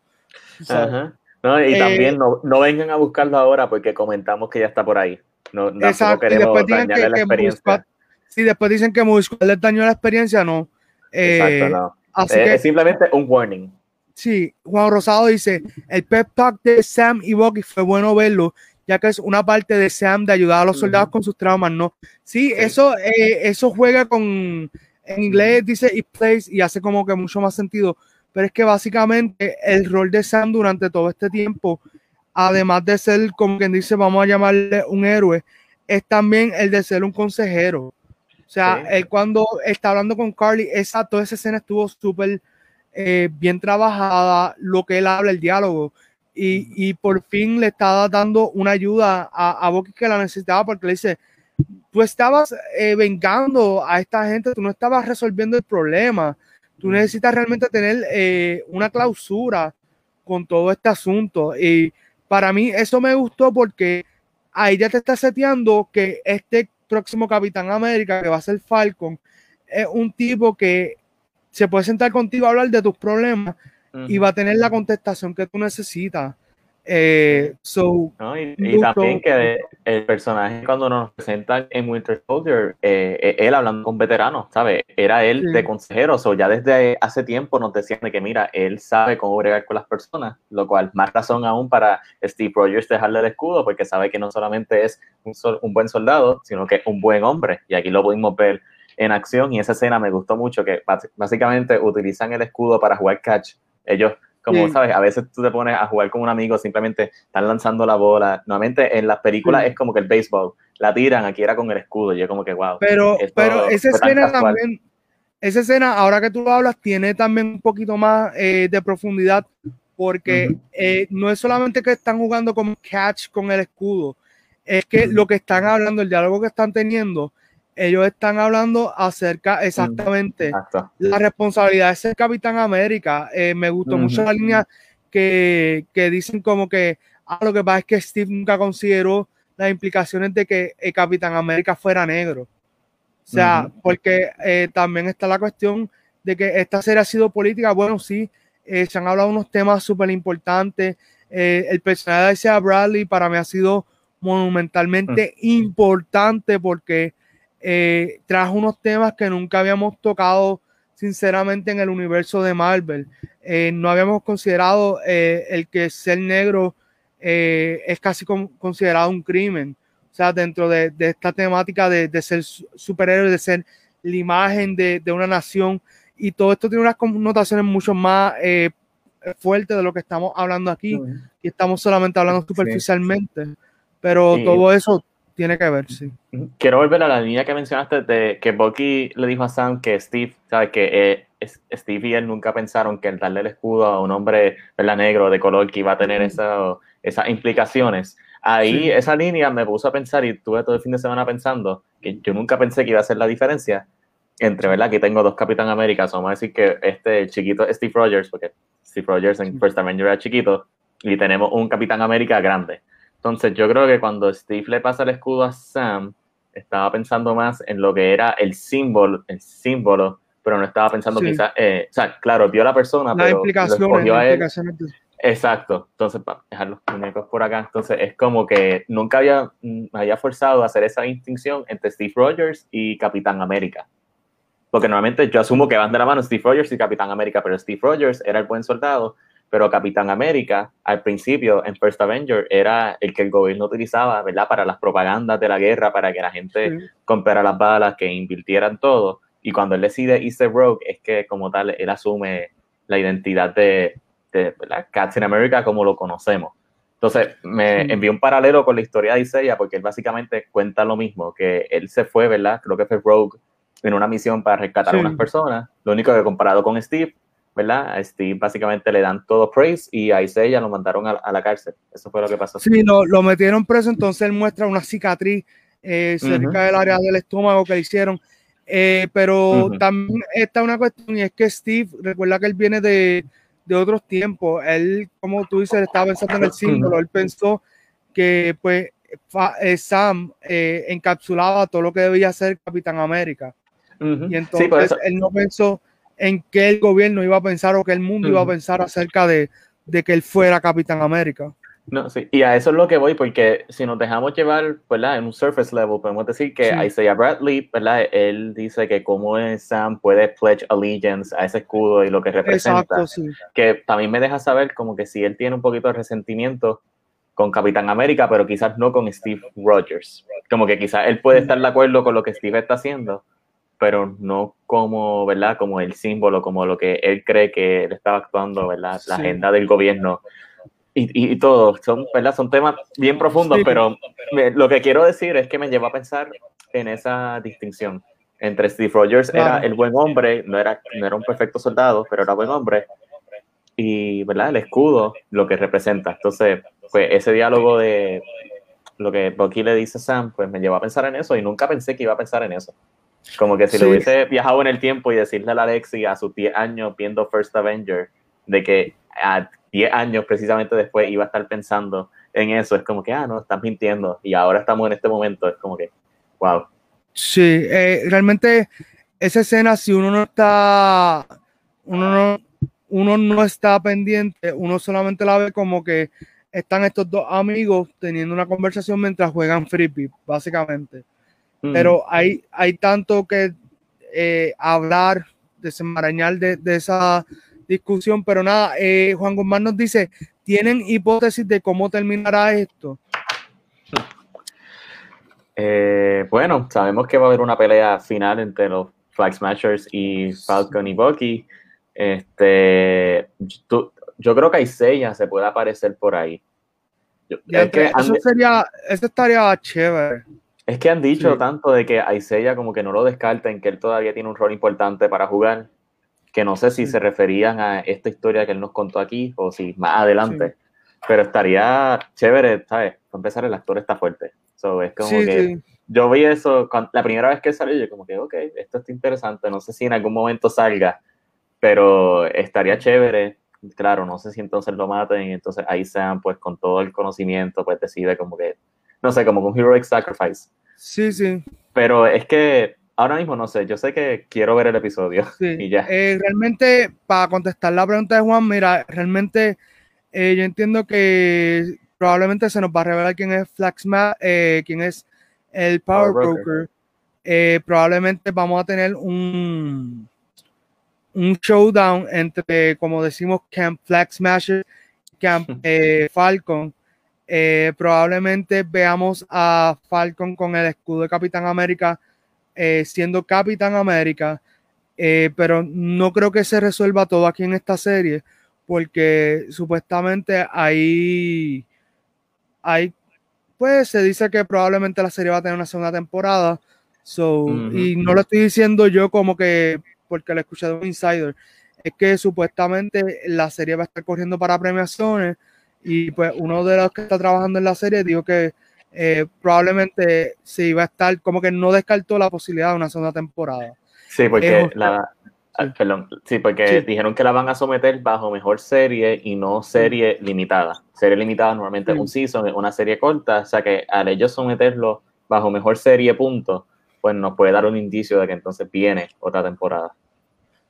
Ajá. No, y eh, también no, no, vengan a buscarlo ahora porque comentamos que ya está por ahí. No, exacto, y después dicen que, la experiencia. si después dicen que Musquad les dañó la experiencia, no. exacto, eh, no. Así es simplemente un warning. Sí, Juan Rosado dice, el pep talk de Sam y Bucky fue bueno verlo, ya que es una parte de Sam de ayudar a los soldados con sus traumas, ¿no? Sí, eso, eh, eso juega con, en inglés dice it plays y hace como que mucho más sentido, pero es que básicamente el rol de Sam durante todo este tiempo, además de ser, como quien dice, vamos a llamarle un héroe, es también el de ser un consejero. O sea, él cuando está hablando con Carly, esa, toda esa escena estuvo súper eh, bien trabajada, lo que él habla, el diálogo. Y, por fin le estaba dando una ayuda a, a Bucky que la necesitaba porque le dice, tú estabas eh, vengando a esta gente, tú no estabas resolviendo el problema, tú necesitas realmente tener eh, una clausura con todo este asunto. Y para mí eso me gustó porque ahí ya te está seteando que este próximo Capitán América, que va a ser Falcon, es un tipo que se puede sentar contigo a hablar de tus problemas y va a tener la contestación que tú necesitas. Eh, y, también que el personaje cuando nos presentan en Winter Soldier, eh, él hablando con veteranos, ¿sabes? Era él de consejero, o ya desde hace tiempo nos decían de que mira, él sabe cómo bregar con las personas, lo cual más razón aún para Steve Rogers dejarle el escudo, porque sabe que no solamente es un, un buen soldado, sino que es un buen hombre, y aquí lo pudimos ver en acción, y esa escena me gustó mucho, que básicamente utilizan el escudo para jugar catch, ellos como, ¿sabes? A veces tú te pones a jugar con un amigo, simplemente están lanzando la bola. Nuevamente en las películas es como que el béisbol, la tiran, aquí era con el escudo. Y yo como que, wow. Pero, pero esa escena también, esa escena, ahora que tú lo hablas, tiene también un poquito más eh, de profundidad, porque eh, no es solamente que están jugando como catch con el escudo, es que lo que están hablando, el diálogo que están teniendo, ellos están hablando acerca exactamente la responsabilidad de ser Capitán América. Eh, me gustó mucho la línea que, que, dicen como que ah, lo que pasa es que Steve nunca consideró las implicaciones de que el Capitán América fuera negro. O sea, porque eh, también está la cuestión de que esta serie ha sido política. Bueno, sí, eh, se han hablado unos temas súper importantes. el personaje de Bradley para mí ha sido monumentalmente importante porque eh, trajo unos temas que nunca habíamos tocado sinceramente en el universo de Marvel. Eh, no habíamos considerado eh, el que ser negro es casi considerado un crimen. O sea, dentro de, esta temática de, ser superhéroe, de ser la imagen de, una nación. Y todo esto tiene unas connotaciones mucho más fuertes de lo que estamos hablando aquí. Y estamos solamente hablando superficialmente. Pero todo eso tiene que ver, sí. Quiero volver a la línea que mencionaste de que Bucky le dijo a Sam que Steve, ¿sabes? Que eh, Steve y él nunca pensaron que el darle el escudo a un hombre ¿verdad? negro de color que iba a tener esas implicaciones. Ahí esa línea me puso a pensar y tuve todo el fin de semana pensando que yo nunca pensé que iba a ser la diferencia entre, ¿verdad? Que tengo dos Capitán Américas, vamos a decir que este chiquito Steve Rogers, porque Steve Rogers en First Avenger era chiquito, y tenemos un Capitán América grande. Entonces yo creo que cuando Steve le pasa el escudo a Sam, estaba pensando más en lo que era el símbolo, el símbolo, pero no estaba pensando quizás, eh, o sea, claro, vio a la persona, la pero lo a él. Exacto, entonces para dejar los muñecos por acá, entonces es como que nunca había, mm, había forzado a hacer esa distinción entre Steve Rogers y Capitán América. Porque normalmente yo asumo que van de la mano Steve Rogers y Capitán América, pero Steve Rogers era el buen soldado pero Capitán América al principio en First Avenger era el que el gobierno utilizaba, ¿verdad? Para las propagandas de la guerra, para que la gente comprara las balas, que invirtieran todo. Y cuando él decide irse rogue, es que como tal, él asume la identidad de, de Captain America como lo conocemos. Entonces, me envió un paralelo con la historia de Isaiah, porque él básicamente cuenta lo mismo, que él se fue, ¿verdad? Creo que fue rogue en una misión para rescatar a unas personas. Lo único que comparado con Steve, ¿verdad? A Steve básicamente le dan todo praise y a Isaiah lo mandaron a, la cárcel. Eso fue lo que pasó. Sí, lo, lo metieron preso, entonces él muestra una cicatriz eh, cerca del área del estómago que le hicieron. Eh, pero también está una cuestión y es que Steve, recuerda que él viene de, de otros tiempos. Él, como tú dices, estaba pensando en el símbolo. Él pensó que pues eh, Sam encapsulaba todo lo que debía ser Capitán América. Y entonces él no pensó en qué el gobierno iba a pensar o qué el mundo iba a pensar acerca de, que él fuera Capitán América. No, sí, y a eso es lo que voy, porque si nos dejamos llevar, ¿verdad? En un surface level, podemos decir que Isaiah Bradley, ¿verdad? Él dice que como Sam puede pledge allegiance a ese escudo y lo que representa. Exacto, sí. Que también me deja saber como que si él tiene un poquito de resentimiento con Capitán América, pero quizás no con Steve Rogers. Como que quizás él puede estar de acuerdo con lo que Steve está haciendo, pero no como, ¿verdad? Como el símbolo, como lo que él cree que él estaba actuando, ¿verdad? La agenda del gobierno y, y, todo. Son, ¿verdad? Son temas bien profundos, pero lo que quiero decir es que me lleva a pensar en esa distinción entre Steve Rogers era el buen hombre, no era, no era un perfecto soldado, pero era buen hombre, y, ¿verdad? El escudo, lo que representa. Entonces, pues ese diálogo de lo que Bucky le dice a Sam, pues me llevó a pensar en eso y nunca pensé que iba a pensar en eso. Como que si lo hubiese viajado en el tiempo y decirle a la Alexi a sus 10 años viendo First Avenger, de que a 10 años precisamente después iba a estar pensando en eso, es como que, ah, no, estás mintiendo. Y ahora estamos en este momento, es como que, wow. Sí, eh, realmente esa escena, si uno no está, uno no, uno no está pendiente, uno solamente la ve como que están estos dos amigos teniendo una conversación mientras juegan frisbee, básicamente. Mm. Pero hay, hay tanto que eh, hablar, desenmarañar de, de, esa discusión, pero nada, eh, Juan Guzmán nos dice, ¿tienen hipótesis de cómo terminará esto? Eh, bueno, sabemos que va a haber una pelea final entre los Flag Smashers y Falcon y Bucky. Este, yo creo que Isaiah se puede aparecer por ahí. eso sería, eso estaría chévere. Es que han dicho tanto de que Isaiah como que no lo descarten, que él todavía tiene un rol importante para jugar, que no sé si se referían a esta historia que él nos contó aquí o si más adelante. Pero estaría chévere, ¿sabes? Para empezar, el actor está fuerte. So, es como que yo vi eso la primera vez que salió, yo como que, ok, esto está interesante, no sé si en algún momento salga, pero estaría chévere. Claro, no sé si entonces lo maten y entonces ahí sean, pues con todo el conocimiento, pues decide como que, no sé, como un heroic sacrifice. Sí, sí. Pero es que ahora mismo no sé, yo sé que quiero ver el episodio sí. y ya. Eh, realmente, para contestar la pregunta de Juan, mira, realmente eh, yo entiendo que probablemente se nos va a revelar quién es Flaxma, eh, quién es el Power, Broker. Eh, probablemente vamos a tener un, un showdown entre, como decimos, Camp Flag Smasher, Camp eh, probablemente veamos a Falcon con el escudo de Capitán América siendo Capitán América, pero no creo que se resuelva todo aquí en esta serie, porque supuestamente hay hay, pues se dice que probablemente la serie va a tener una segunda temporada. So, Y no lo estoy diciendo yo como que porque lo escuché de un insider. Es que supuestamente la serie va a estar corriendo para premiaciones y pues uno de los que está trabajando en la serie dijo que eh, probablemente sí va a estar como que no descartó la posibilidad de una segunda temporada. Sí, porque la, Ah, perdón, sí, porque dijeron que la van a someter bajo mejor serie y no serie limitada. Serie limitada normalmente es un season, es una serie corta, o sea que al ellos someterlo bajo mejor serie punto, pues nos puede dar un indicio de que entonces viene otra temporada.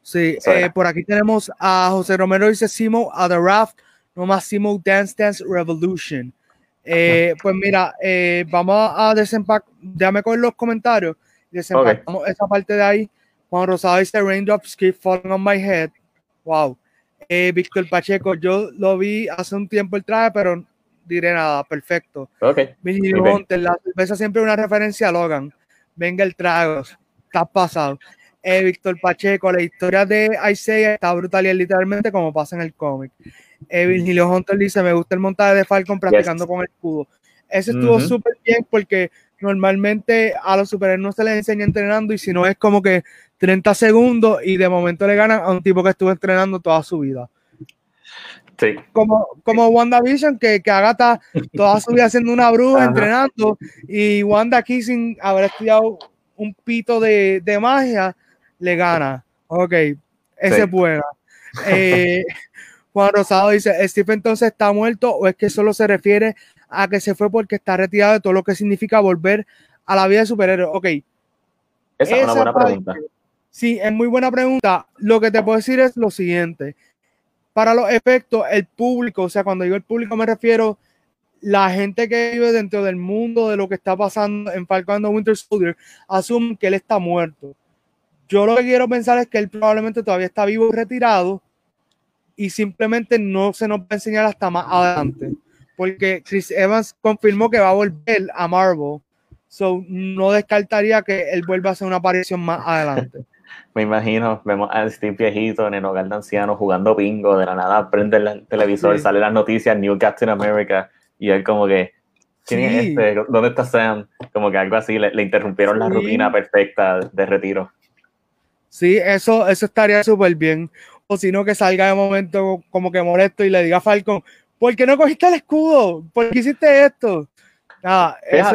Sí, eh, por aquí tenemos a José Romero dice Simo a The Raft, no más Simo Dance Dance Revolution. Eh, pues mira, eh, vamos a desempacar, déjame con los comentarios, desempacamos esa parte de ahí Juan Rosado dice Raindrops keep falling on my head. Wow. Eh, Víctor Pacheco, yo lo vi hace un tiempo el traje, pero diré nada, perfecto. Ok. la cerveza siempre una referencia a Logan. Venga el trago, está pasado. Eh, Víctor Pacheco, la historia de Isaiah está brutal y es literalmente como pasa en el cómic. Eh, Virgilio Hunter dice, me gusta el montaje de Falcon practicando con el escudo. Ese estuvo súper bien porque normalmente a los superhéroes no se les enseña entrenando y si no es como que 30 segundos y de momento le ganan a un tipo que estuvo entrenando toda su vida. Sí. Como, como WandaVision, que, que Agatha toda su vida siendo una bruja entrenando y Wanda aquí sin haber estudiado un pito de, de magia, le gana. Ok, ese es buena. Eh, Juan Rosado dice, ¿Steve entonces está muerto o es que solo se refiere a que se fue porque está retirado de todo lo que significa volver a la vida de superhéroe? Ok. Esa, es una buena pregunta. Sí, es muy buena pregunta. Lo que te puedo decir es lo siguiente. Para los efectos, el público, o sea, cuando digo el público me refiero la gente que vive dentro del mundo de lo que está pasando en Falcon Winter Soldier, asume que él está muerto. Yo lo que quiero pensar es que él probablemente todavía está vivo y retirado y simplemente no se nos va a enseñar hasta más adelante. Porque Chris Evans confirmó que va a volver a Marvel. So, no descartaría que él vuelva a hacer una aparición más adelante. Me imagino, vemos a Steve viejito en el hogar de ancianos jugando bingo, de la nada prende el televisor, sale las noticias, New Captain America, y él como que, ¿quién es este? ¿Dónde está Sam? Como que algo así, le, interrumpieron la rutina perfecta de retiro. Sí, eso, eso estaría súper bien. O si no, que salga de momento como que molesto y le diga a Falcon, ¿por qué no cogiste el escudo? ¿Por qué hiciste esto? Nada, eso,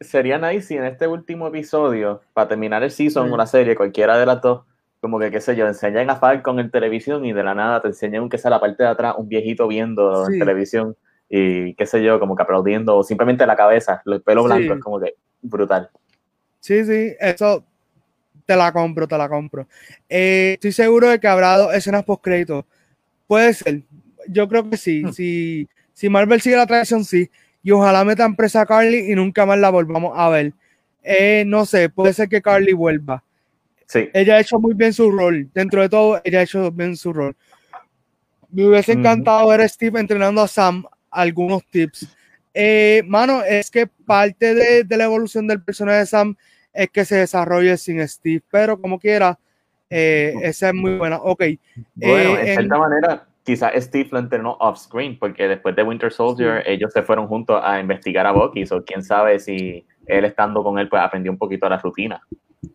sería nice si en este último episodio, para terminar el season o la serie, cualquiera de las dos, como que, qué sé yo, enseñan a Falcon en televisión y de la nada te enseñan que sea la parte de atrás, un viejito viendo en televisión y qué sé yo, como que aplaudiendo o simplemente la cabeza, el pelo blanco, es como que brutal. Sí, sí, eso te la compro, te la compro. Eh, estoy seguro de que habrá dos escenas post crédito. Puede ser, yo creo que sí. Hmm. Si, Si Marvel sigue la tradición, sí. Y ojalá metan presa a Carly y nunca más la volvamos a ver. Eh, no sé, puede ser que Carly vuelva. Sí. Ella ha hecho muy bien su rol. Dentro de todo, ella ha hecho bien su rol. Me hubiese encantado ver a Steve entrenando a Sam algunos tips. Eh, mano, es que parte de, de, la evolución del personaje de Sam es que se desarrolle sin Steve, pero como quiera, eh, esa es muy buena. Ok. Bueno, en cierta manera, quizás Steve lo entrenó off-screen, porque después de Winter Soldier, ellos se fueron juntos a investigar a Bucky, o quién sabe si él estando con él, pues aprendió un poquito la rutina.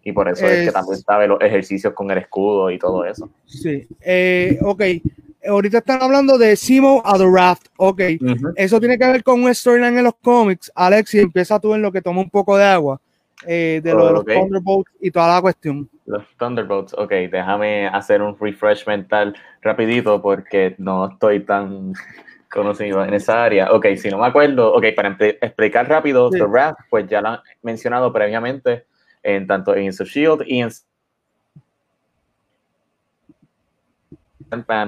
Y por eso es, que también sabe los ejercicios con el escudo y todo eso. Sí. Eh, ok. Ahorita están hablando de Simo a The Raft. Ok. Eso tiene que ver con un storyline en los cómics. Alex, y empieza tú en lo que toma un poco de agua. Eh, de, lo de los Thunderbolts y toda la cuestión. Los Thunderbolts, ok, déjame hacer un refresh mental rapidito porque no estoy tan conocido en esa área. Ok, si no me acuerdo, ok, para explicar rápido, The Wrath, pues ya lo han mencionado previamente en tanto en The Shield y en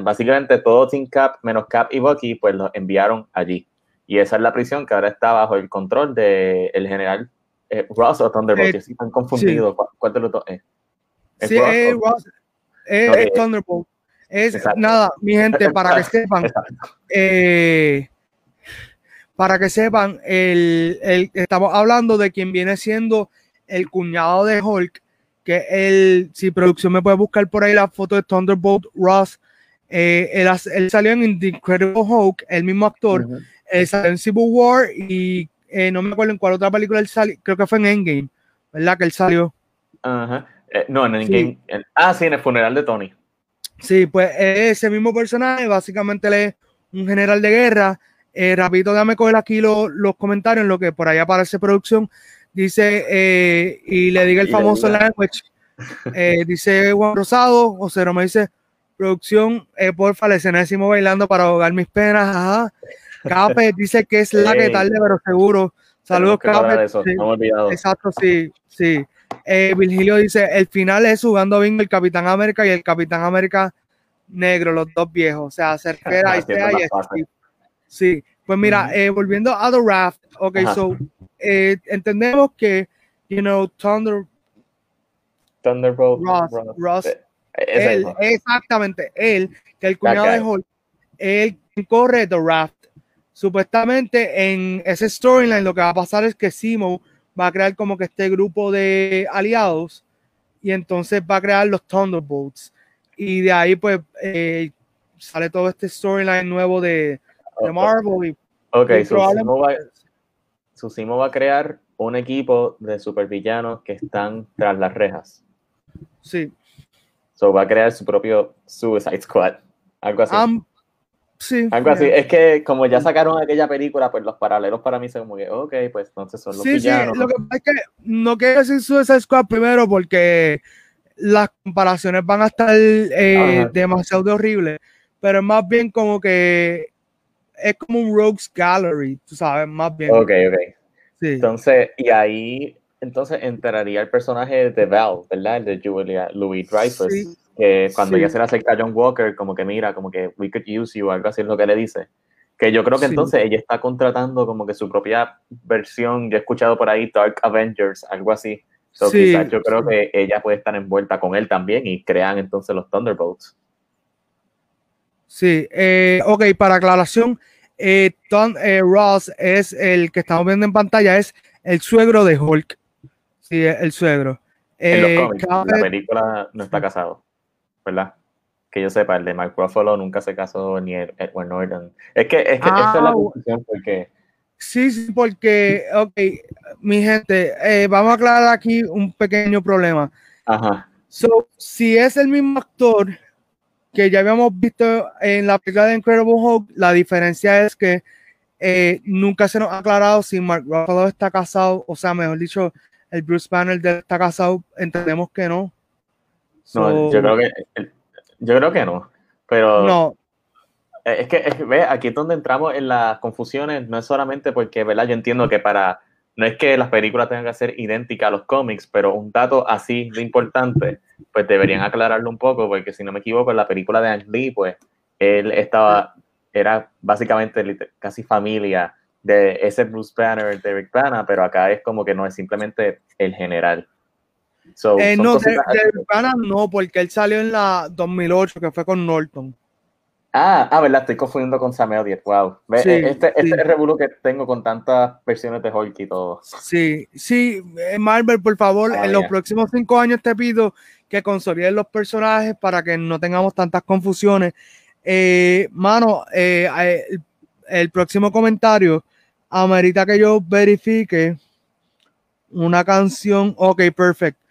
Básicamente todo Team Cap menos Cap y Bucky pues los enviaron allí. Y esa es la prisión que ahora está bajo el control del el general eh, Ross o Thunderbolt, eh, están confundidos. ¿Cuál, de los dos es? sí, es, Ross, es, Thunderbolt. Es nada, mi gente, para que sepan, eh, para que sepan, el, el, estamos hablando de quien viene siendo el cuñado de Hulk, que el, si producción me puede buscar por ahí la foto de Thunderbolt Ross, eh, él, él, salió en The Incredible Hulk, el mismo actor, él salió en Civil War y eh, no me acuerdo en cuál otra película él salió, creo que fue en Endgame, ¿verdad? Que él salió. Ajá. Eh, no, en Endgame. ah, sí, en el funeral de Tony. Sí, pues ese mismo personaje, básicamente él es un general de guerra. Eh, rapidito, déjame coger aquí los comentarios en lo que por ahí aparece producción. Dice, eh, y le diga el famoso language. dice Juan Rosado, o Cero me dice, producción, porfa, el escenésimo bailando para ahogar mis penas. Ajá. Cape dice que es la que tarde, pero seguro. Saludos, Cape. Exacto, sí, sí. Eh, Virgilio dice: el final es jugando bingo el Capitán América y el Capitán América negro, los dos viejos. O sea, Cerquera y Sea y Sí, pues mira, eh, volviendo a The Raft, ok, so eh, entendemos que, you know, Thunder. Thunderbolt. Ross, Ross él, exactamente, él, que el cuñado de Hulk, él corre The Raft Supuestamente en ese storyline lo que va a pasar es que Simo va a crear como que este grupo de aliados y entonces va a crear los Thunderbolts. Y de ahí pues eh, sale todo este storyline nuevo de, Marvel. ok, su Simo, va, a crear un equipo de supervillanos que están tras las rejas. Sí. So va a crear su propio Suicide Squad. Algo así. Sí. Algo así. Es que como ya sacaron aquella película, pues los paralelos para mí son que, ok, pues entonces son los sí, villanos. Sí, lo que pasa es que no quiero decir Suicide Squad primero porque las comparaciones van a estar eh, demasiado horribles, pero es más bien como que es como un Rogues Gallery, tú sabes, más bien. Ok, ok. Sí. Entonces, y ahí entonces entraría el personaje de Val, ¿verdad? El de Julia Louis Dreyfus. Sí que cuando ya se le acerca a John Walker, como que mira, como que we could use you, algo así es lo que le dice. Que yo creo que entonces ella está contratando como que su propia versión, yo he escuchado por ahí Dark Avengers, algo así. So quizás yo creo que ella puede estar envuelta con él también y crean entonces los Thunderbolts. Sí, eh, ok, para aclaración, eh, eh, Ross es el que estamos viendo en pantalla, es el suegro de Hulk. Sí, el suegro. En los cómics, la película no está casado. ¿Verdad? Que yo sepa, el de Mark Ruffalo nunca se casó ni el Edward Norton. Es que, es que esa es la ah, confusión porque... Sí, sí, porque, ok, mi gente, eh, vamos a aclarar aquí un pequeño problema. Ajá. So, si es el mismo actor que ya habíamos visto en la película de Incredible Hulk, la diferencia es que eh, nunca se nos ha aclarado si Mark Ruffalo está casado, o sea, mejor dicho, el Bruce Banner está casado, entendemos que no. No, yo creo que yo creo que no. Pero no. Es que, ve, aquí es donde entramos en las confusiones, no es solamente porque, ¿verdad? Yo entiendo que para, no es que las películas tengan que ser idénticas a los cómics, pero un dato así de importante, pues deberían aclararlo un poco, porque si no me equivoco, en la película de Ang Lee, pues él estaba era básicamente casi familia de ese Bruce Banner de Rick Banner, pero acá es como que no es simplemente el general. Eh, no, de, Banner no, porque él salió en la 2008, que fue con Norton. Ah, ah, verdad, estoy confundiendo con Sam Elliott, wow. este, este es el revuelo que tengo con tantas versiones de Hulk y todo. Sí, sí, eh, Marvel, por favor, ah, en los próximos cinco años te pido que consoliden los personajes para que no tengamos tantas confusiones. Eh, mano, eh, el, próximo comentario amerita que yo verifique una canción. Ok, perfecto.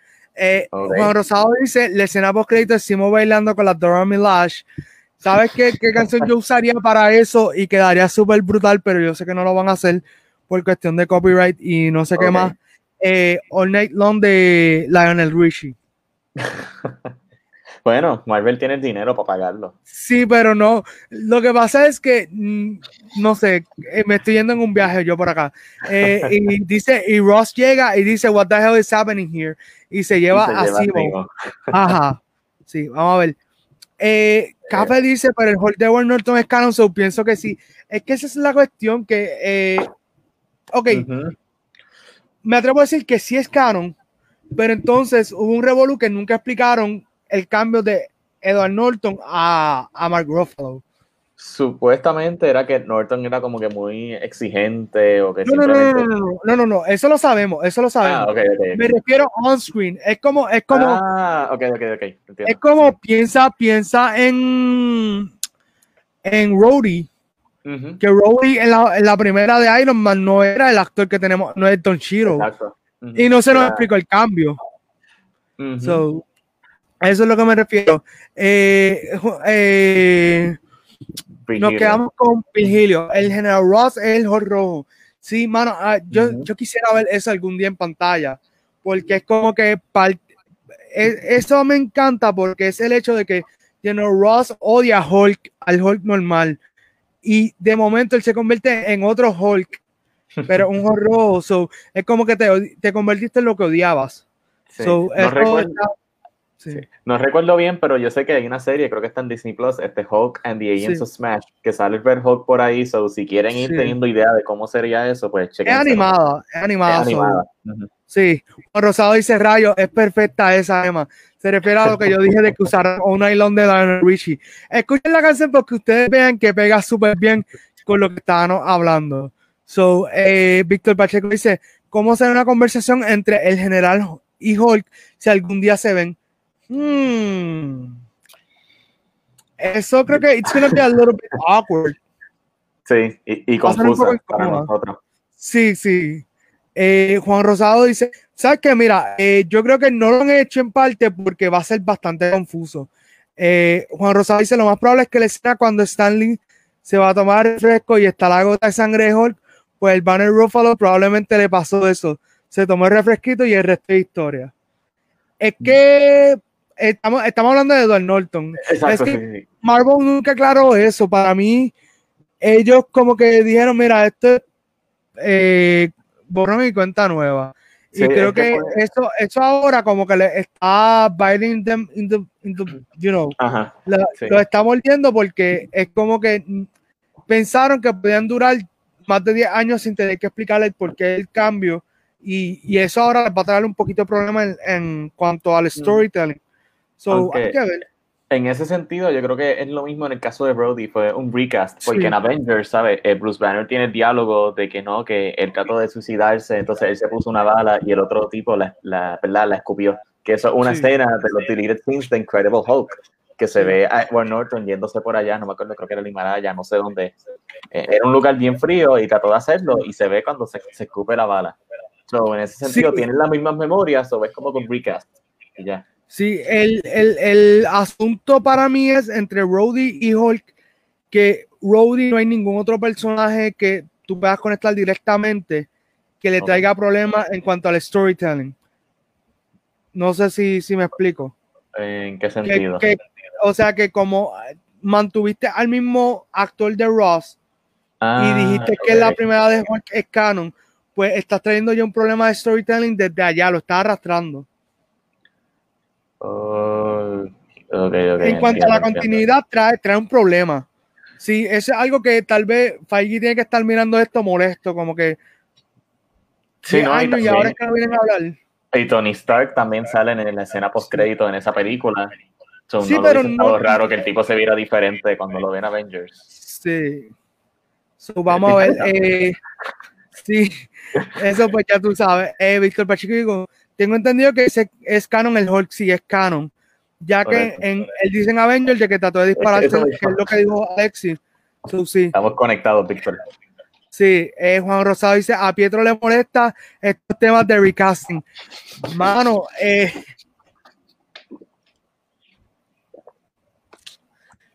Juan Rosado dice: La escena post crédito decimos bailando con la Dora Milash ¿Sabes qué, qué canción yo usaría para eso y quedaría súper brutal, pero yo sé que no lo van a hacer por cuestión de copyright y no sé qué más? Eh, All Night Long de Lionel Richie. bueno, Marvel tiene el dinero para pagarlo. Sí, pero no. Lo que pasa es que, mm, no sé, eh, me estoy yendo en un viaje yo por acá. Eh, y dice, y Ross llega y dice, What the hell is happening here? Y se lleva así. Ajá. Sí, vamos a ver. Eh, Café dice, pero el Hulk de Edward Norton es canon, so pienso que sí. Es que esa es la cuestión que, eh, ok, me atrevo a decir que sí es canon, pero entonces hubo un revolu que nunca explicaron el cambio de Edward Norton a, a Mark Ruffalo. Supuestamente era que Norton era como que muy exigente o que no, simplemente... no, no, no, no, no, no, eso lo sabemos, eso lo sabemos. Ah, okay, okay, Me refiero on screen, es como, es como, ah, ok, ok, ok, es como piensa, piensa en, en Rhodey, que Rhodey en la, en la, primera de Iron Man no era el actor que tenemos, no es Don Chiro, y no se nos explicó el cambio. so, eso es lo que me refiero. Eh, eh, nos quedamos con Virgilio. El General Ross es el rojo. Sí, mano, ah, yo, yo quisiera ver eso algún día en pantalla, porque es como que e, eso me encanta porque es el hecho de que General Ross odia a Hulk, al Hulk normal, y de momento él se convierte en otro Hulk, pero un Hulk rojo. es como que te, te convertiste en lo que odiabas. no no recuerdo bien, pero yo sé que hay una serie, creo que está en Disney Plus, este Hulk and the Agents of Smash, que sale el ver Hulk por ahí, so si quieren ir teniendo idea de cómo sería eso, pues chequen. Es animada, es animada. Es animada. Sí, Rosado dice Rayo, es perfecta esa, Emma. Se refiere a lo que yo dije de que usaron un nylon de Lionel Richie. Escuchen la canción porque ustedes vean que pega súper bien con lo que estábamos hablando. So, eh, Víctor Pacheco dice, ¿cómo será una conversación entre el general y Hulk si algún día se ven? Hmm. Eso creo que it's gonna be a little bit awkward. Sí, y, y confuso para nosotros. Sí, sí. Eh, Juan Rosado dice, ¿sabes qué? Mira, eh, yo creo que no lo han hecho en parte porque va a ser bastante confuso. Eh, Juan Rosado dice, lo más probable es que le sea cuando Stanley se va a tomar refresco y está la gota de sangre de Hulk, pues el Banner Ruffalo probablemente le pasó eso. Se tomó el refresquito y el resto de historia. Es que estamos, estamos hablando de Edward Norton. es que Marvel nunca aclaró eso. Para mí, ellos como que dijeron, mira, esto eh, borrón y cuenta nueva. y creo que, eso, eso ahora como que le está biting them in the, you know, lo está mordiendo porque es como que pensaron que podían durar más de 10 años sin tener que explicarle por qué el cambio y, y eso ahora les va a traer un poquito de problema en, en cuanto al mm. storytelling. En ese sentido, yo creo que es lo mismo en el caso de Brody, fue un recast, porque en Avengers, ¿sabes? Eh, Bruce Banner tiene el diálogo de que no, que él trató de suicidarse, entonces él se puso una bala y el otro tipo la, la, ¿verdad? la escupió. Que eso es una escena de los deleted scenes de Incredible Hulk, que se ve a Edward Norton yéndose por allá, no me acuerdo, creo que era el Himalaya, no sé dónde. Eh, era un lugar bien frío y trató de hacerlo y se ve cuando se, se escupe la bala. So, en ese sentido, tienen las mismas memorias, o ves como con recast y ya. Sí, el, el, el, asunto para mí es entre Rhodey y Hulk, que Rhodey no hay ningún otro personaje que tú puedas conectar directamente que le traiga problemas en cuanto al storytelling. No sé si, si me explico. ¿En qué sentido? o sea que como mantuviste al mismo actor de Ross y ah, dijiste que la primera de Hulk es canon, pues estás trayendo ya un problema de storytelling desde allá, lo estás arrastrando. Oh, en cuanto a la continuidad, trae, trae un problema. Sí, es algo que tal vez Feige tiene que estar mirando esto molesto, como que. Sí, no, y, ahora es que no vienen a hablar. Y Tony Stark también sale en la escena post crédito en esa película. sí, pero no. raro que el tipo se viera diferente cuando lo ven Avengers. Sí. vamos a ver. Eh, sí, eso pues ya tú sabes. Eh, Víctor Pacheco tengo entendido que ese es canon, el Hulk sí es canon ya que en, él dice en Avengers de que trató de dispararse, que es lo que dijo Alexis. sí. Estamos conectados, Víctor. Sí, eh, Juan Rosado dice, a Pietro le molesta estos temas de recasting. Mano, eh,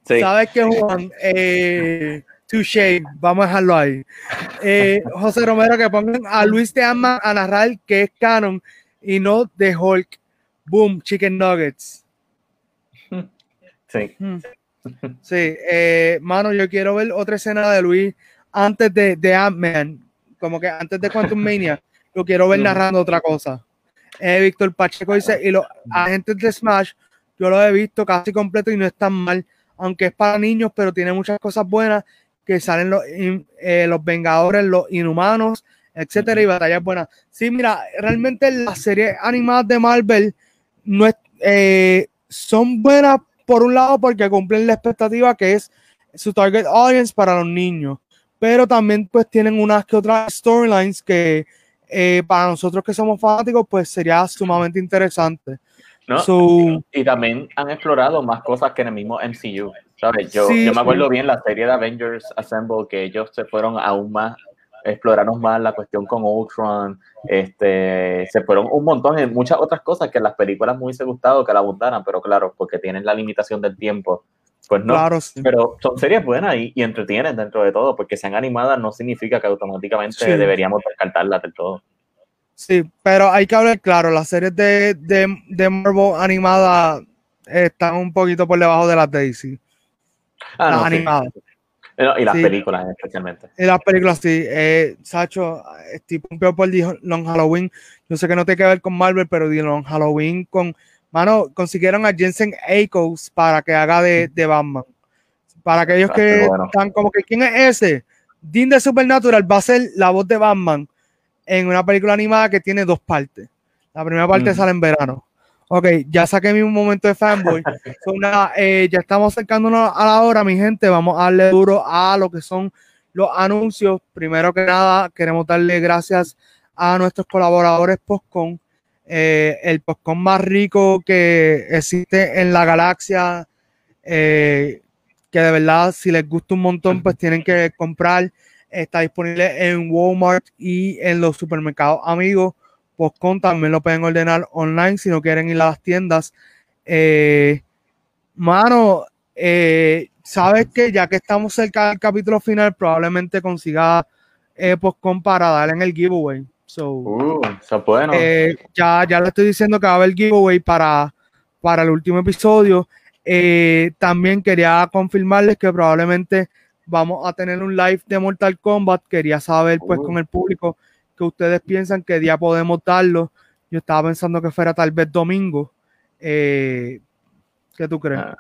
¿sabes qué, Juan? Eh, touché, vamos a dejarlo ahí. Eh, José Romero, que pongan a Luis de Ama a narrar que es canon y no de Hulk. Boom, Chicken Nuggets. Sí. Hmm. Sí, eh, mano, yo quiero ver otra escena de Luis antes de, de Ant-Man, como que antes de Quantum Mania, lo quiero ver narrando otra cosa. Eh, Víctor Pacheco dice, y los agentes de Smash, yo lo he visto casi completo y no es tan mal, aunque es para niños, pero tiene muchas cosas buenas, que salen los, eh, los Vengadores, los Inhumanos, etcétera, y batallas buenas. Sí, mira, realmente las series animadas de Marvel no es, eh, son buenas por un lado porque cumplen la expectativa que es su target audience para los niños, pero también pues tienen unas que otras storylines que eh, para nosotros que somos fanáticos pues sería sumamente interesante. y también han explorado más cosas que en el mismo MCU. ¿sabes? Yo, yo me acuerdo bien la serie de Avengers Assemble que ellos se fueron aún más exploraron más la cuestión con Ultron, este, se fueron un montón en muchas otras cosas que las películas me hubiese gustado que la apuntaran, pero claro, porque tienen la limitación del tiempo, pues no. Claro, Pero son series buenas y, y, entretienen dentro de todo, porque sean animadas no significa que automáticamente deberíamos descartarlas del todo. Sí, pero hay que hablar claro, las series de, de, de Marvel animadas están un poquito por debajo de las de DC. Ah, las animadas y las películas especialmente. Y las películas, sí. Eh, Sacho, estoy peor por Long Halloween. Yo sé que no tiene que ver con Marvel, pero Long Halloween con... Mano, consiguieron a Jensen Ackles para que haga de, de Batman. Para aquellos que están como que, ¿quién es ese? Dean de Supernatural va a ser la voz de Batman en una película animada que tiene dos partes. La primera parte sale en verano. Ok, ya saqué mi momento de fanboy. Eh, ya estamos acercándonos a la hora, mi gente. Vamos a darle duro a lo que son los anuncios. Primero que nada, queremos darle gracias a nuestros colaboradores Postcon. Eh, el Postcon más rico que existe en la galaxia. Eh, que de verdad, si les gusta un montón, pues tienen que comprar. Está disponible en Walmart y en los supermercados amigos. Postcon también lo pueden ordenar online si no quieren ir a las tiendas. Eh, mano, eh, sabes que ya que estamos cerca del capítulo final, probablemente consiga eh, Postcon para darle en el giveaway. So, uh, bueno. Eh, ya, ya le estoy diciendo que va a haber giveaway para, para el último episodio. también quería confirmarles que probablemente vamos a tener un live de Mortal Kombat. Quería saber, pues, uh. con el público ustedes piensan que día podemos darlo. Yo estaba pensando que fuera tal vez domingo. Eh, ¿Qué tú crees? Ah,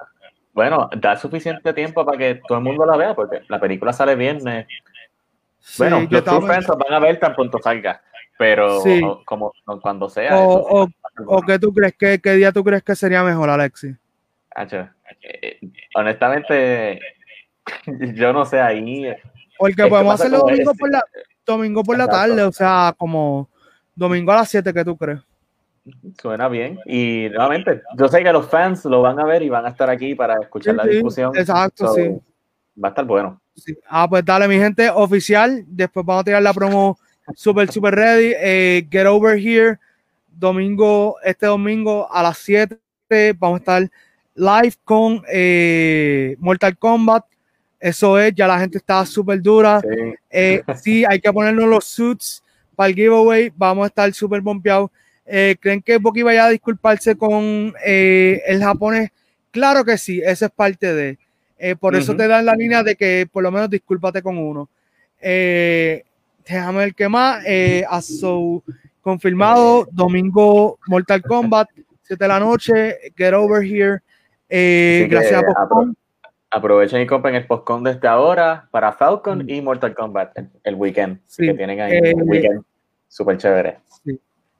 bueno, da suficiente tiempo para que todo el mundo la vea, porque la película sale viernes. bueno, los True van a ver tan pronto salga, pero como cuando sea. O, o, qué tú crees, que, qué día tú crees que sería mejor, Alexi? Eh, honestamente, yo no sé ahí. Porque podemos hacerlo domingo por la, domingo por la tarde, o sea, como domingo a las 7, ¿qué tú crees? Suena bien. Y nuevamente, yo sé que los fans lo van a ver y van a estar aquí para escuchar la discusión. Exacto, sí. Va a estar bueno. Ah, pues dale, mi gente, oficial. Después vamos a tirar la promo super, super ready. Eh, get over here. Domingo, este domingo a las 7 vamos a estar live con eh, Mortal Kombat. Eso es, ya la gente está súper dura. Eh, sí. hay que ponernos los suits para el giveaway. Vamos a estar súper bombeados. Eh, ¿Creen que Boki vaya a disculparse con eh, el japonés? Claro que sí, esa es parte de. por eso te dan la línea de que por lo menos discúlpate con uno. déjame ver qué más. so, confirmado, domingo Mortal Kombat, 7 de la noche, Get Over Here. gracias a Aprovechen y compren el postcon desde ahora para Falcon mm. y Mortal Kombat el, weekend. que tienen ahí un weekend súper chévere.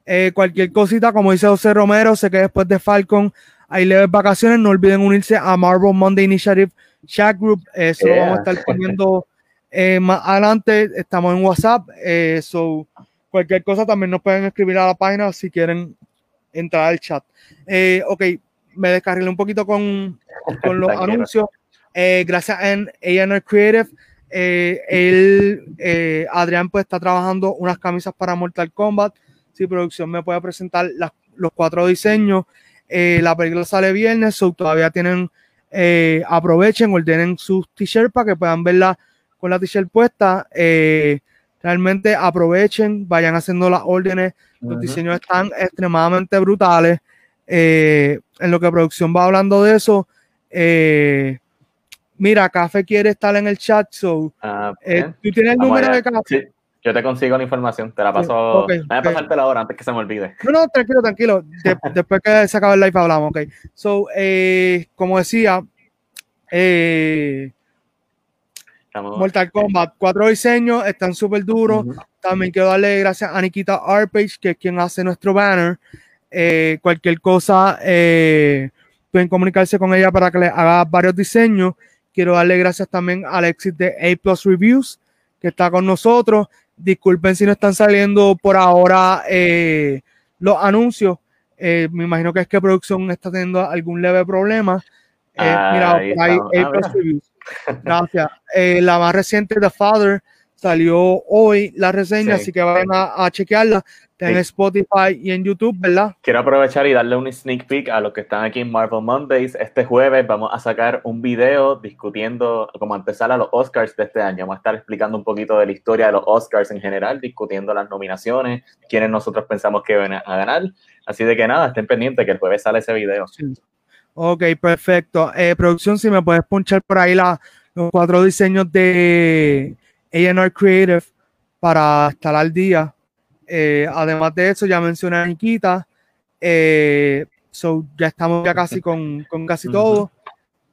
Eh, cualquier cosita, como dice José Romero, sé que después de Falcon hay leves vacaciones. No olviden unirse a Marvel Monday Initiative Chat Group. Eso lo vamos a estar poniendo eh, más adelante. Estamos en WhatsApp. Eh, so, cualquier cosa también nos pueden escribir a la página si quieren entrar al chat. ok, me descargué un poquito con, con los anuncios. Gracias a A&R Creative. el, Adrián pues está trabajando unas camisas para Mortal Kombat si producción me puede presentar los cuatro diseños. Eh, la película sale viernes, so todavía tienen, eh, aprovechen, ordenen sus t-shirts para que puedan verla con la t-shirt puesta. Eh, realmente aprovechen, vayan haciendo las órdenes. Los diseños están extremadamente brutales. en lo que producción va hablando de eso, mira, Café quiere estar en el chat, so ah, tú tienes el número de Café. Yo te consigo la información, te la paso. Sí, okay, pasarte la hora antes que se me olvide. No, no, tranquilo, tranquilo. después que se acabe el live hablamos, ok. So, eh, como decía, eh, Mortal Kombat, cuatro diseños, están súper duros. También quiero darle gracias a Nikita Arpage, que es quien hace nuestro banner. Eh, cualquier cosa, pueden comunicarse con ella para que le haga varios diseños. Quiero darle gracias también a Alexis de A Plus Reviews, que está con nosotros. Disculpen si no están saliendo por ahora eh, los anuncios. Eh, me imagino que es que producción está teniendo algún leve problema. Eh, mira, ahí, Gracias. la más reciente, The Father, salió hoy la reseña, así que vayan a, a chequearla en Spotify y en YouTube, ¿verdad? Quiero aprovechar y darle un sneak peek a los que están aquí en Marvel Mondays. Este jueves vamos a sacar un video discutiendo cómo empezar a los Oscars de este año. Vamos a estar explicando un poquito de la historia de los Oscars en general, discutiendo las nominaciones, quiénes nosotros pensamos que van a ganar. Así de que nada, estén pendientes que el jueves sale ese video. Ok, perfecto. Eh, producción, si me puedes punchar por ahí la, los cuatro diseños de AR Creative para estar al día. Eh, además de eso, ya mencioné a Nikita. Eh, so ya estamos ya casi con, con casi todo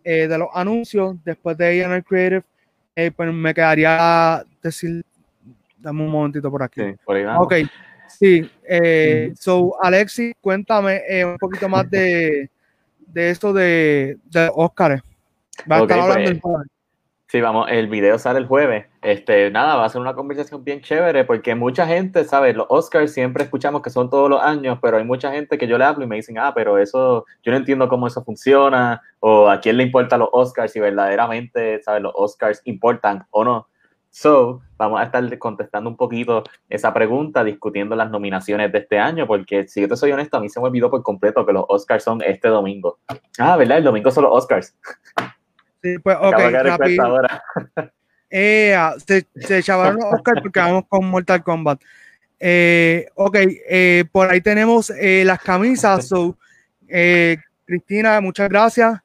eh, de los anuncios. Después de A&R Creative, pues me quedaría decir, dame un momentito por aquí. Sí, ok, sí. So, Alexi, cuéntame un poquito más de, de esto de, de Oscar. Va a estar hablando pues, Sí, vamos, el video sale el jueves. Este, nada, va a ser una conversación bien chévere porque mucha gente, ¿sabes? Los Oscars siempre escuchamos que son todos los años, pero hay mucha gente que yo le hablo y me dicen, ah, pero eso, yo no entiendo cómo eso funciona o a quién le importan los Oscars si verdaderamente, ¿sabes? Los Oscars importan o no. So, vamos a estar contestando un poquito esa pregunta, discutiendo las nominaciones de este año, porque si yo te soy honesto, a mí se me olvidó por completo que los Oscars son este domingo. Ah, ¿verdad? El domingo son los Oscars. Sí, pues, ok, rápido. Eh, ah, se, se echaban los Oscar porque vamos con Mortal Kombat. Eh, ok, eh, por ahí tenemos eh, las camisas. So, Cristina, muchas gracias.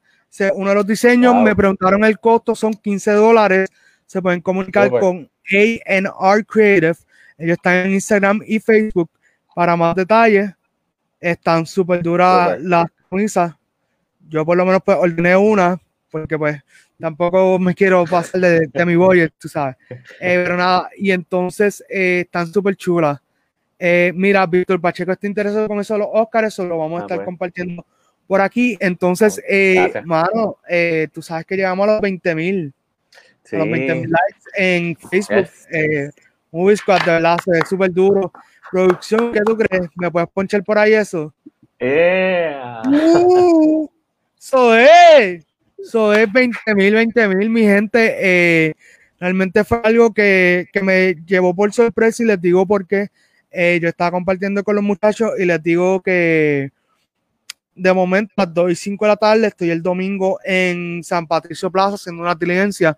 uno de los diseños me preguntaron el costo, son 15 dólares. Se pueden comunicar con ANR Creative. Ellos están en Instagram y Facebook para más detalles. Están súper duras las camisas. Yo por lo menos pues ordené una porque pues tampoco me quiero pasar de, mi boy, tú sabes. Eh, pero nada, y entonces eh, están súper chulas. Eh, mira, Víctor Pacheco está interesado con eso de los Oscars, eso lo vamos a ah, estar pues. compartiendo por aquí. Entonces, mano, tú sabes que llegamos a los 20 mil. A los 20 mil likes en Facebook. Yes. Movie Squad, de verdad, se ve súper duro. Producción, ¿qué tú crees? ¿Me puedes ponchar por ahí eso? Yeah. Uh, so, eh. Eso es 20 mil, 20 mil, mi gente. Eh, realmente fue algo que, me llevó por sorpresa y les digo porque eh, yo estaba compartiendo con los muchachos y les digo que de momento a las 2 y 5 de la tarde estoy el domingo en San Patricio Plaza haciendo una diligencia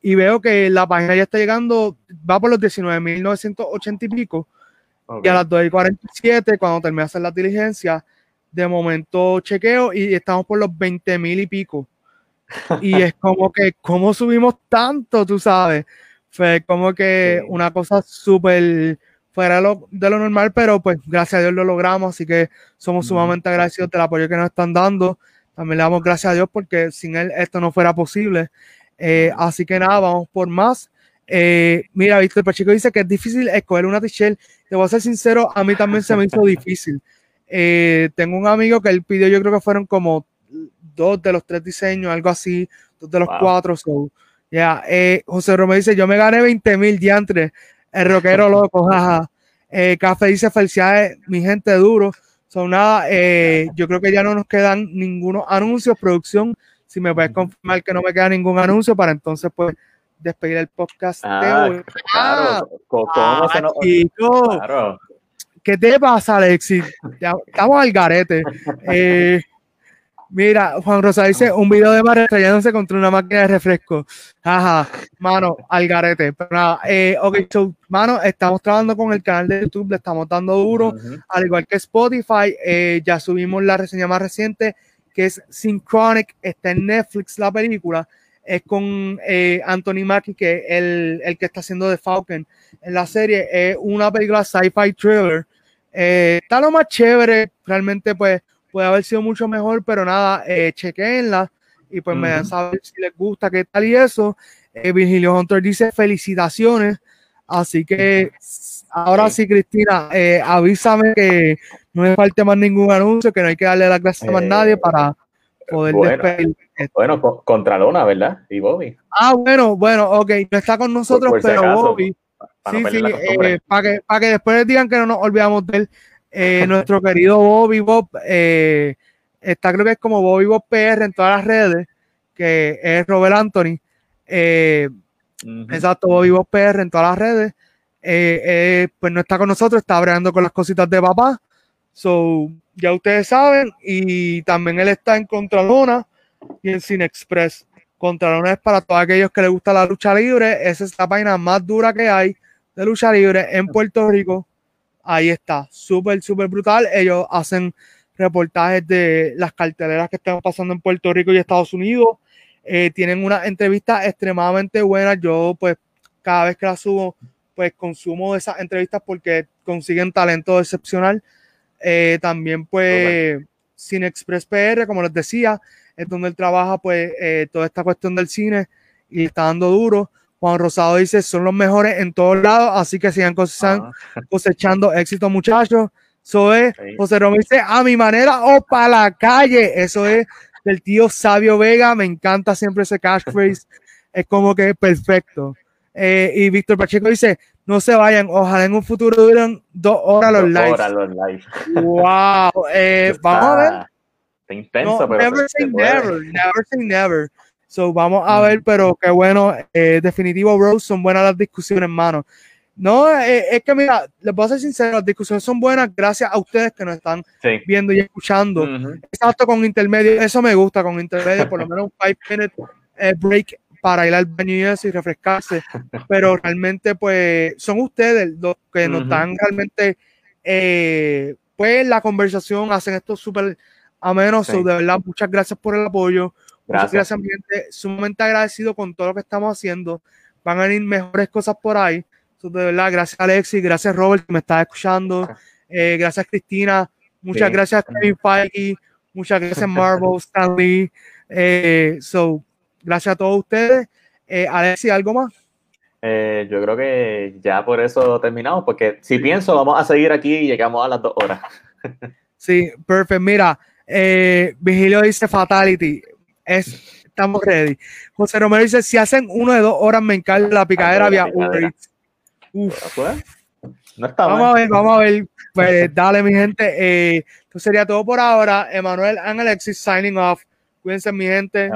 y veo que la página ya está llegando, va por los 19.980 y pico. Y a las 2 y 47, cuando termine de hacer la diligencia, de momento chequeo y estamos por los 20 mil y pico. Y es como que, ¿cómo subimos tanto? Tú sabes. Fue como que una cosa súper fuera de lo, de lo, normal, pero pues gracias a Dios lo logramos, así que somos sumamente agradecidos del apoyo que nos están dando. También le damos gracias a Dios porque sin él esto no fuera posible. Eh, así que nada, vamos por más. Eh, mira, Víctor Pacheco dice que es difícil escoger una t-shirt. Te voy a ser sincero, a mí también se me hizo difícil. Eh, tengo un amigo que él pidió, yo creo que fueron como dos de los tres diseños, algo así, dos de los cuatro. ya, José Romero dice: Yo me gané 20 mil diantres. El rockero loco, jaja. Café dice: Felicidades, mi gente duro. Son nada, yo creo que ya no nos quedan ningunos anuncios, producción si me puedes confirmar que no me queda ningún anuncio para entonces pues despedir el podcast ah, Claro, ¿cómo ah, se nos... claro. ¿Qué te pasa, Alexis? estamos al garete. Eh, mira, Juan Rosa dice un video de Mar estrellándose contra una máquina de refresco. Ajá, mano, al garete. Pero nada, eh, ok, so, mano, estamos trabajando con el canal de YouTube, le estamos dando duro, al igual que Spotify. Eh, ya subimos la reseña más reciente que es Synchronic, está en Netflix la película, es con eh, Anthony Mackie, que es el, que está haciendo de Falcon en la serie, es una película sci-fi thriller, eh, está lo más chévere, realmente pues puede haber sido mucho mejor, pero nada, eh, chequenla y pues me dan saber si les gusta, qué tal y eso. Eh, Virgilio Hunter dice felicitaciones, así que ahora sí, Cristina, avísame que no me falte más ningún anuncio, que no hay que darle la gracias a más nadie para poder bueno, despedir. Bueno, contra Lona, ¿verdad? Y Bobby. Ah, bueno, bueno, ok, no está con nosotros, pero Bobby. sí, sí, eh, para que, para que después digan que no nos olvidamos de él. Eh, nuestro querido Bobby Bob eh, está, creo que es como Bobby Bob PR en todas las redes, que es Robert Anthony. Exacto, Bobby Bob PR en todas las redes. pues no está con nosotros, está bregando con las cositas de papá. So, ya ustedes saben, y también él está en Contralona y en Cine Express. Contralona es para todos aquellos que les gusta la lucha libre. Esa es la página más dura que hay de lucha libre en Puerto Rico. Ahí está, súper, súper brutal. Ellos hacen reportajes de las carteleras que están pasando en Puerto Rico y Estados Unidos. Eh, tienen una entrevista extremadamente buena. Yo, pues, cada vez que la subo, pues consumo esas entrevistas porque consiguen talento excepcional. Eh, también, pues, Cine Express PR, como les decía, es donde él trabaja, pues, eh, toda esta cuestión del cine y está dando duro. Juan Rosado dice, son los mejores en todos lados, así que sigan cosechando, cosechando éxito, muchachos. Eso es, José Romero dice, a mi manera o para la calle. Eso es del tío Sabio Vega, me encanta siempre ese catchphrase, es como que perfecto. Eh, y Víctor Pacheco dice, no se vayan, ojalá en un futuro duren dos horas los lives. Horas los lives. Wow, eh, vamos a ver. Intenso, pero never say never, never say never. So vamos a ver, pero qué bueno, eh, definitivo, bro, son buenas las discusiones, hermano. No, eh, es que mira, les voy a ser sincero, las discusiones son buenas gracias a ustedes que nos están viendo y escuchando. Exacto, con intermedio, eso me gusta, con intermedio, por lo menos un five minute eh, break para ir al baño y eso y refrescarse, pero realmente pues son ustedes los que nos dan realmente eh, pues la conversación, hacen esto súper ameno, de verdad muchas gracias por el apoyo, gracias. muchas gracias mi gente, sumamente agradecido con todo lo que estamos haciendo, van a venir mejores cosas por ahí, de verdad gracias Alexis, gracias Robert que me está escuchando, eh, gracias Cristina, muchas gracias Kevin Feige, muchas gracias Marvel, Stanley, eh, so Gracias a todos ustedes. Eh, Alexi, ¿algo más? Eh, yo creo que ya por eso terminamos, porque si pienso, vamos a seguir aquí y llegamos a las dos horas. sí, perfecto. Mira, eh, Vigilio dice Fatality. Es, estamos ready. José Romero dice: si hacen uno de dos horas, me encargo la picadera vía. Pues, no está vamos a ver, vamos a ver. Pues dale, mi gente. Eh, esto sería todo por ahora. Emanuel and Alexis signing off. Cuídense, mi gente.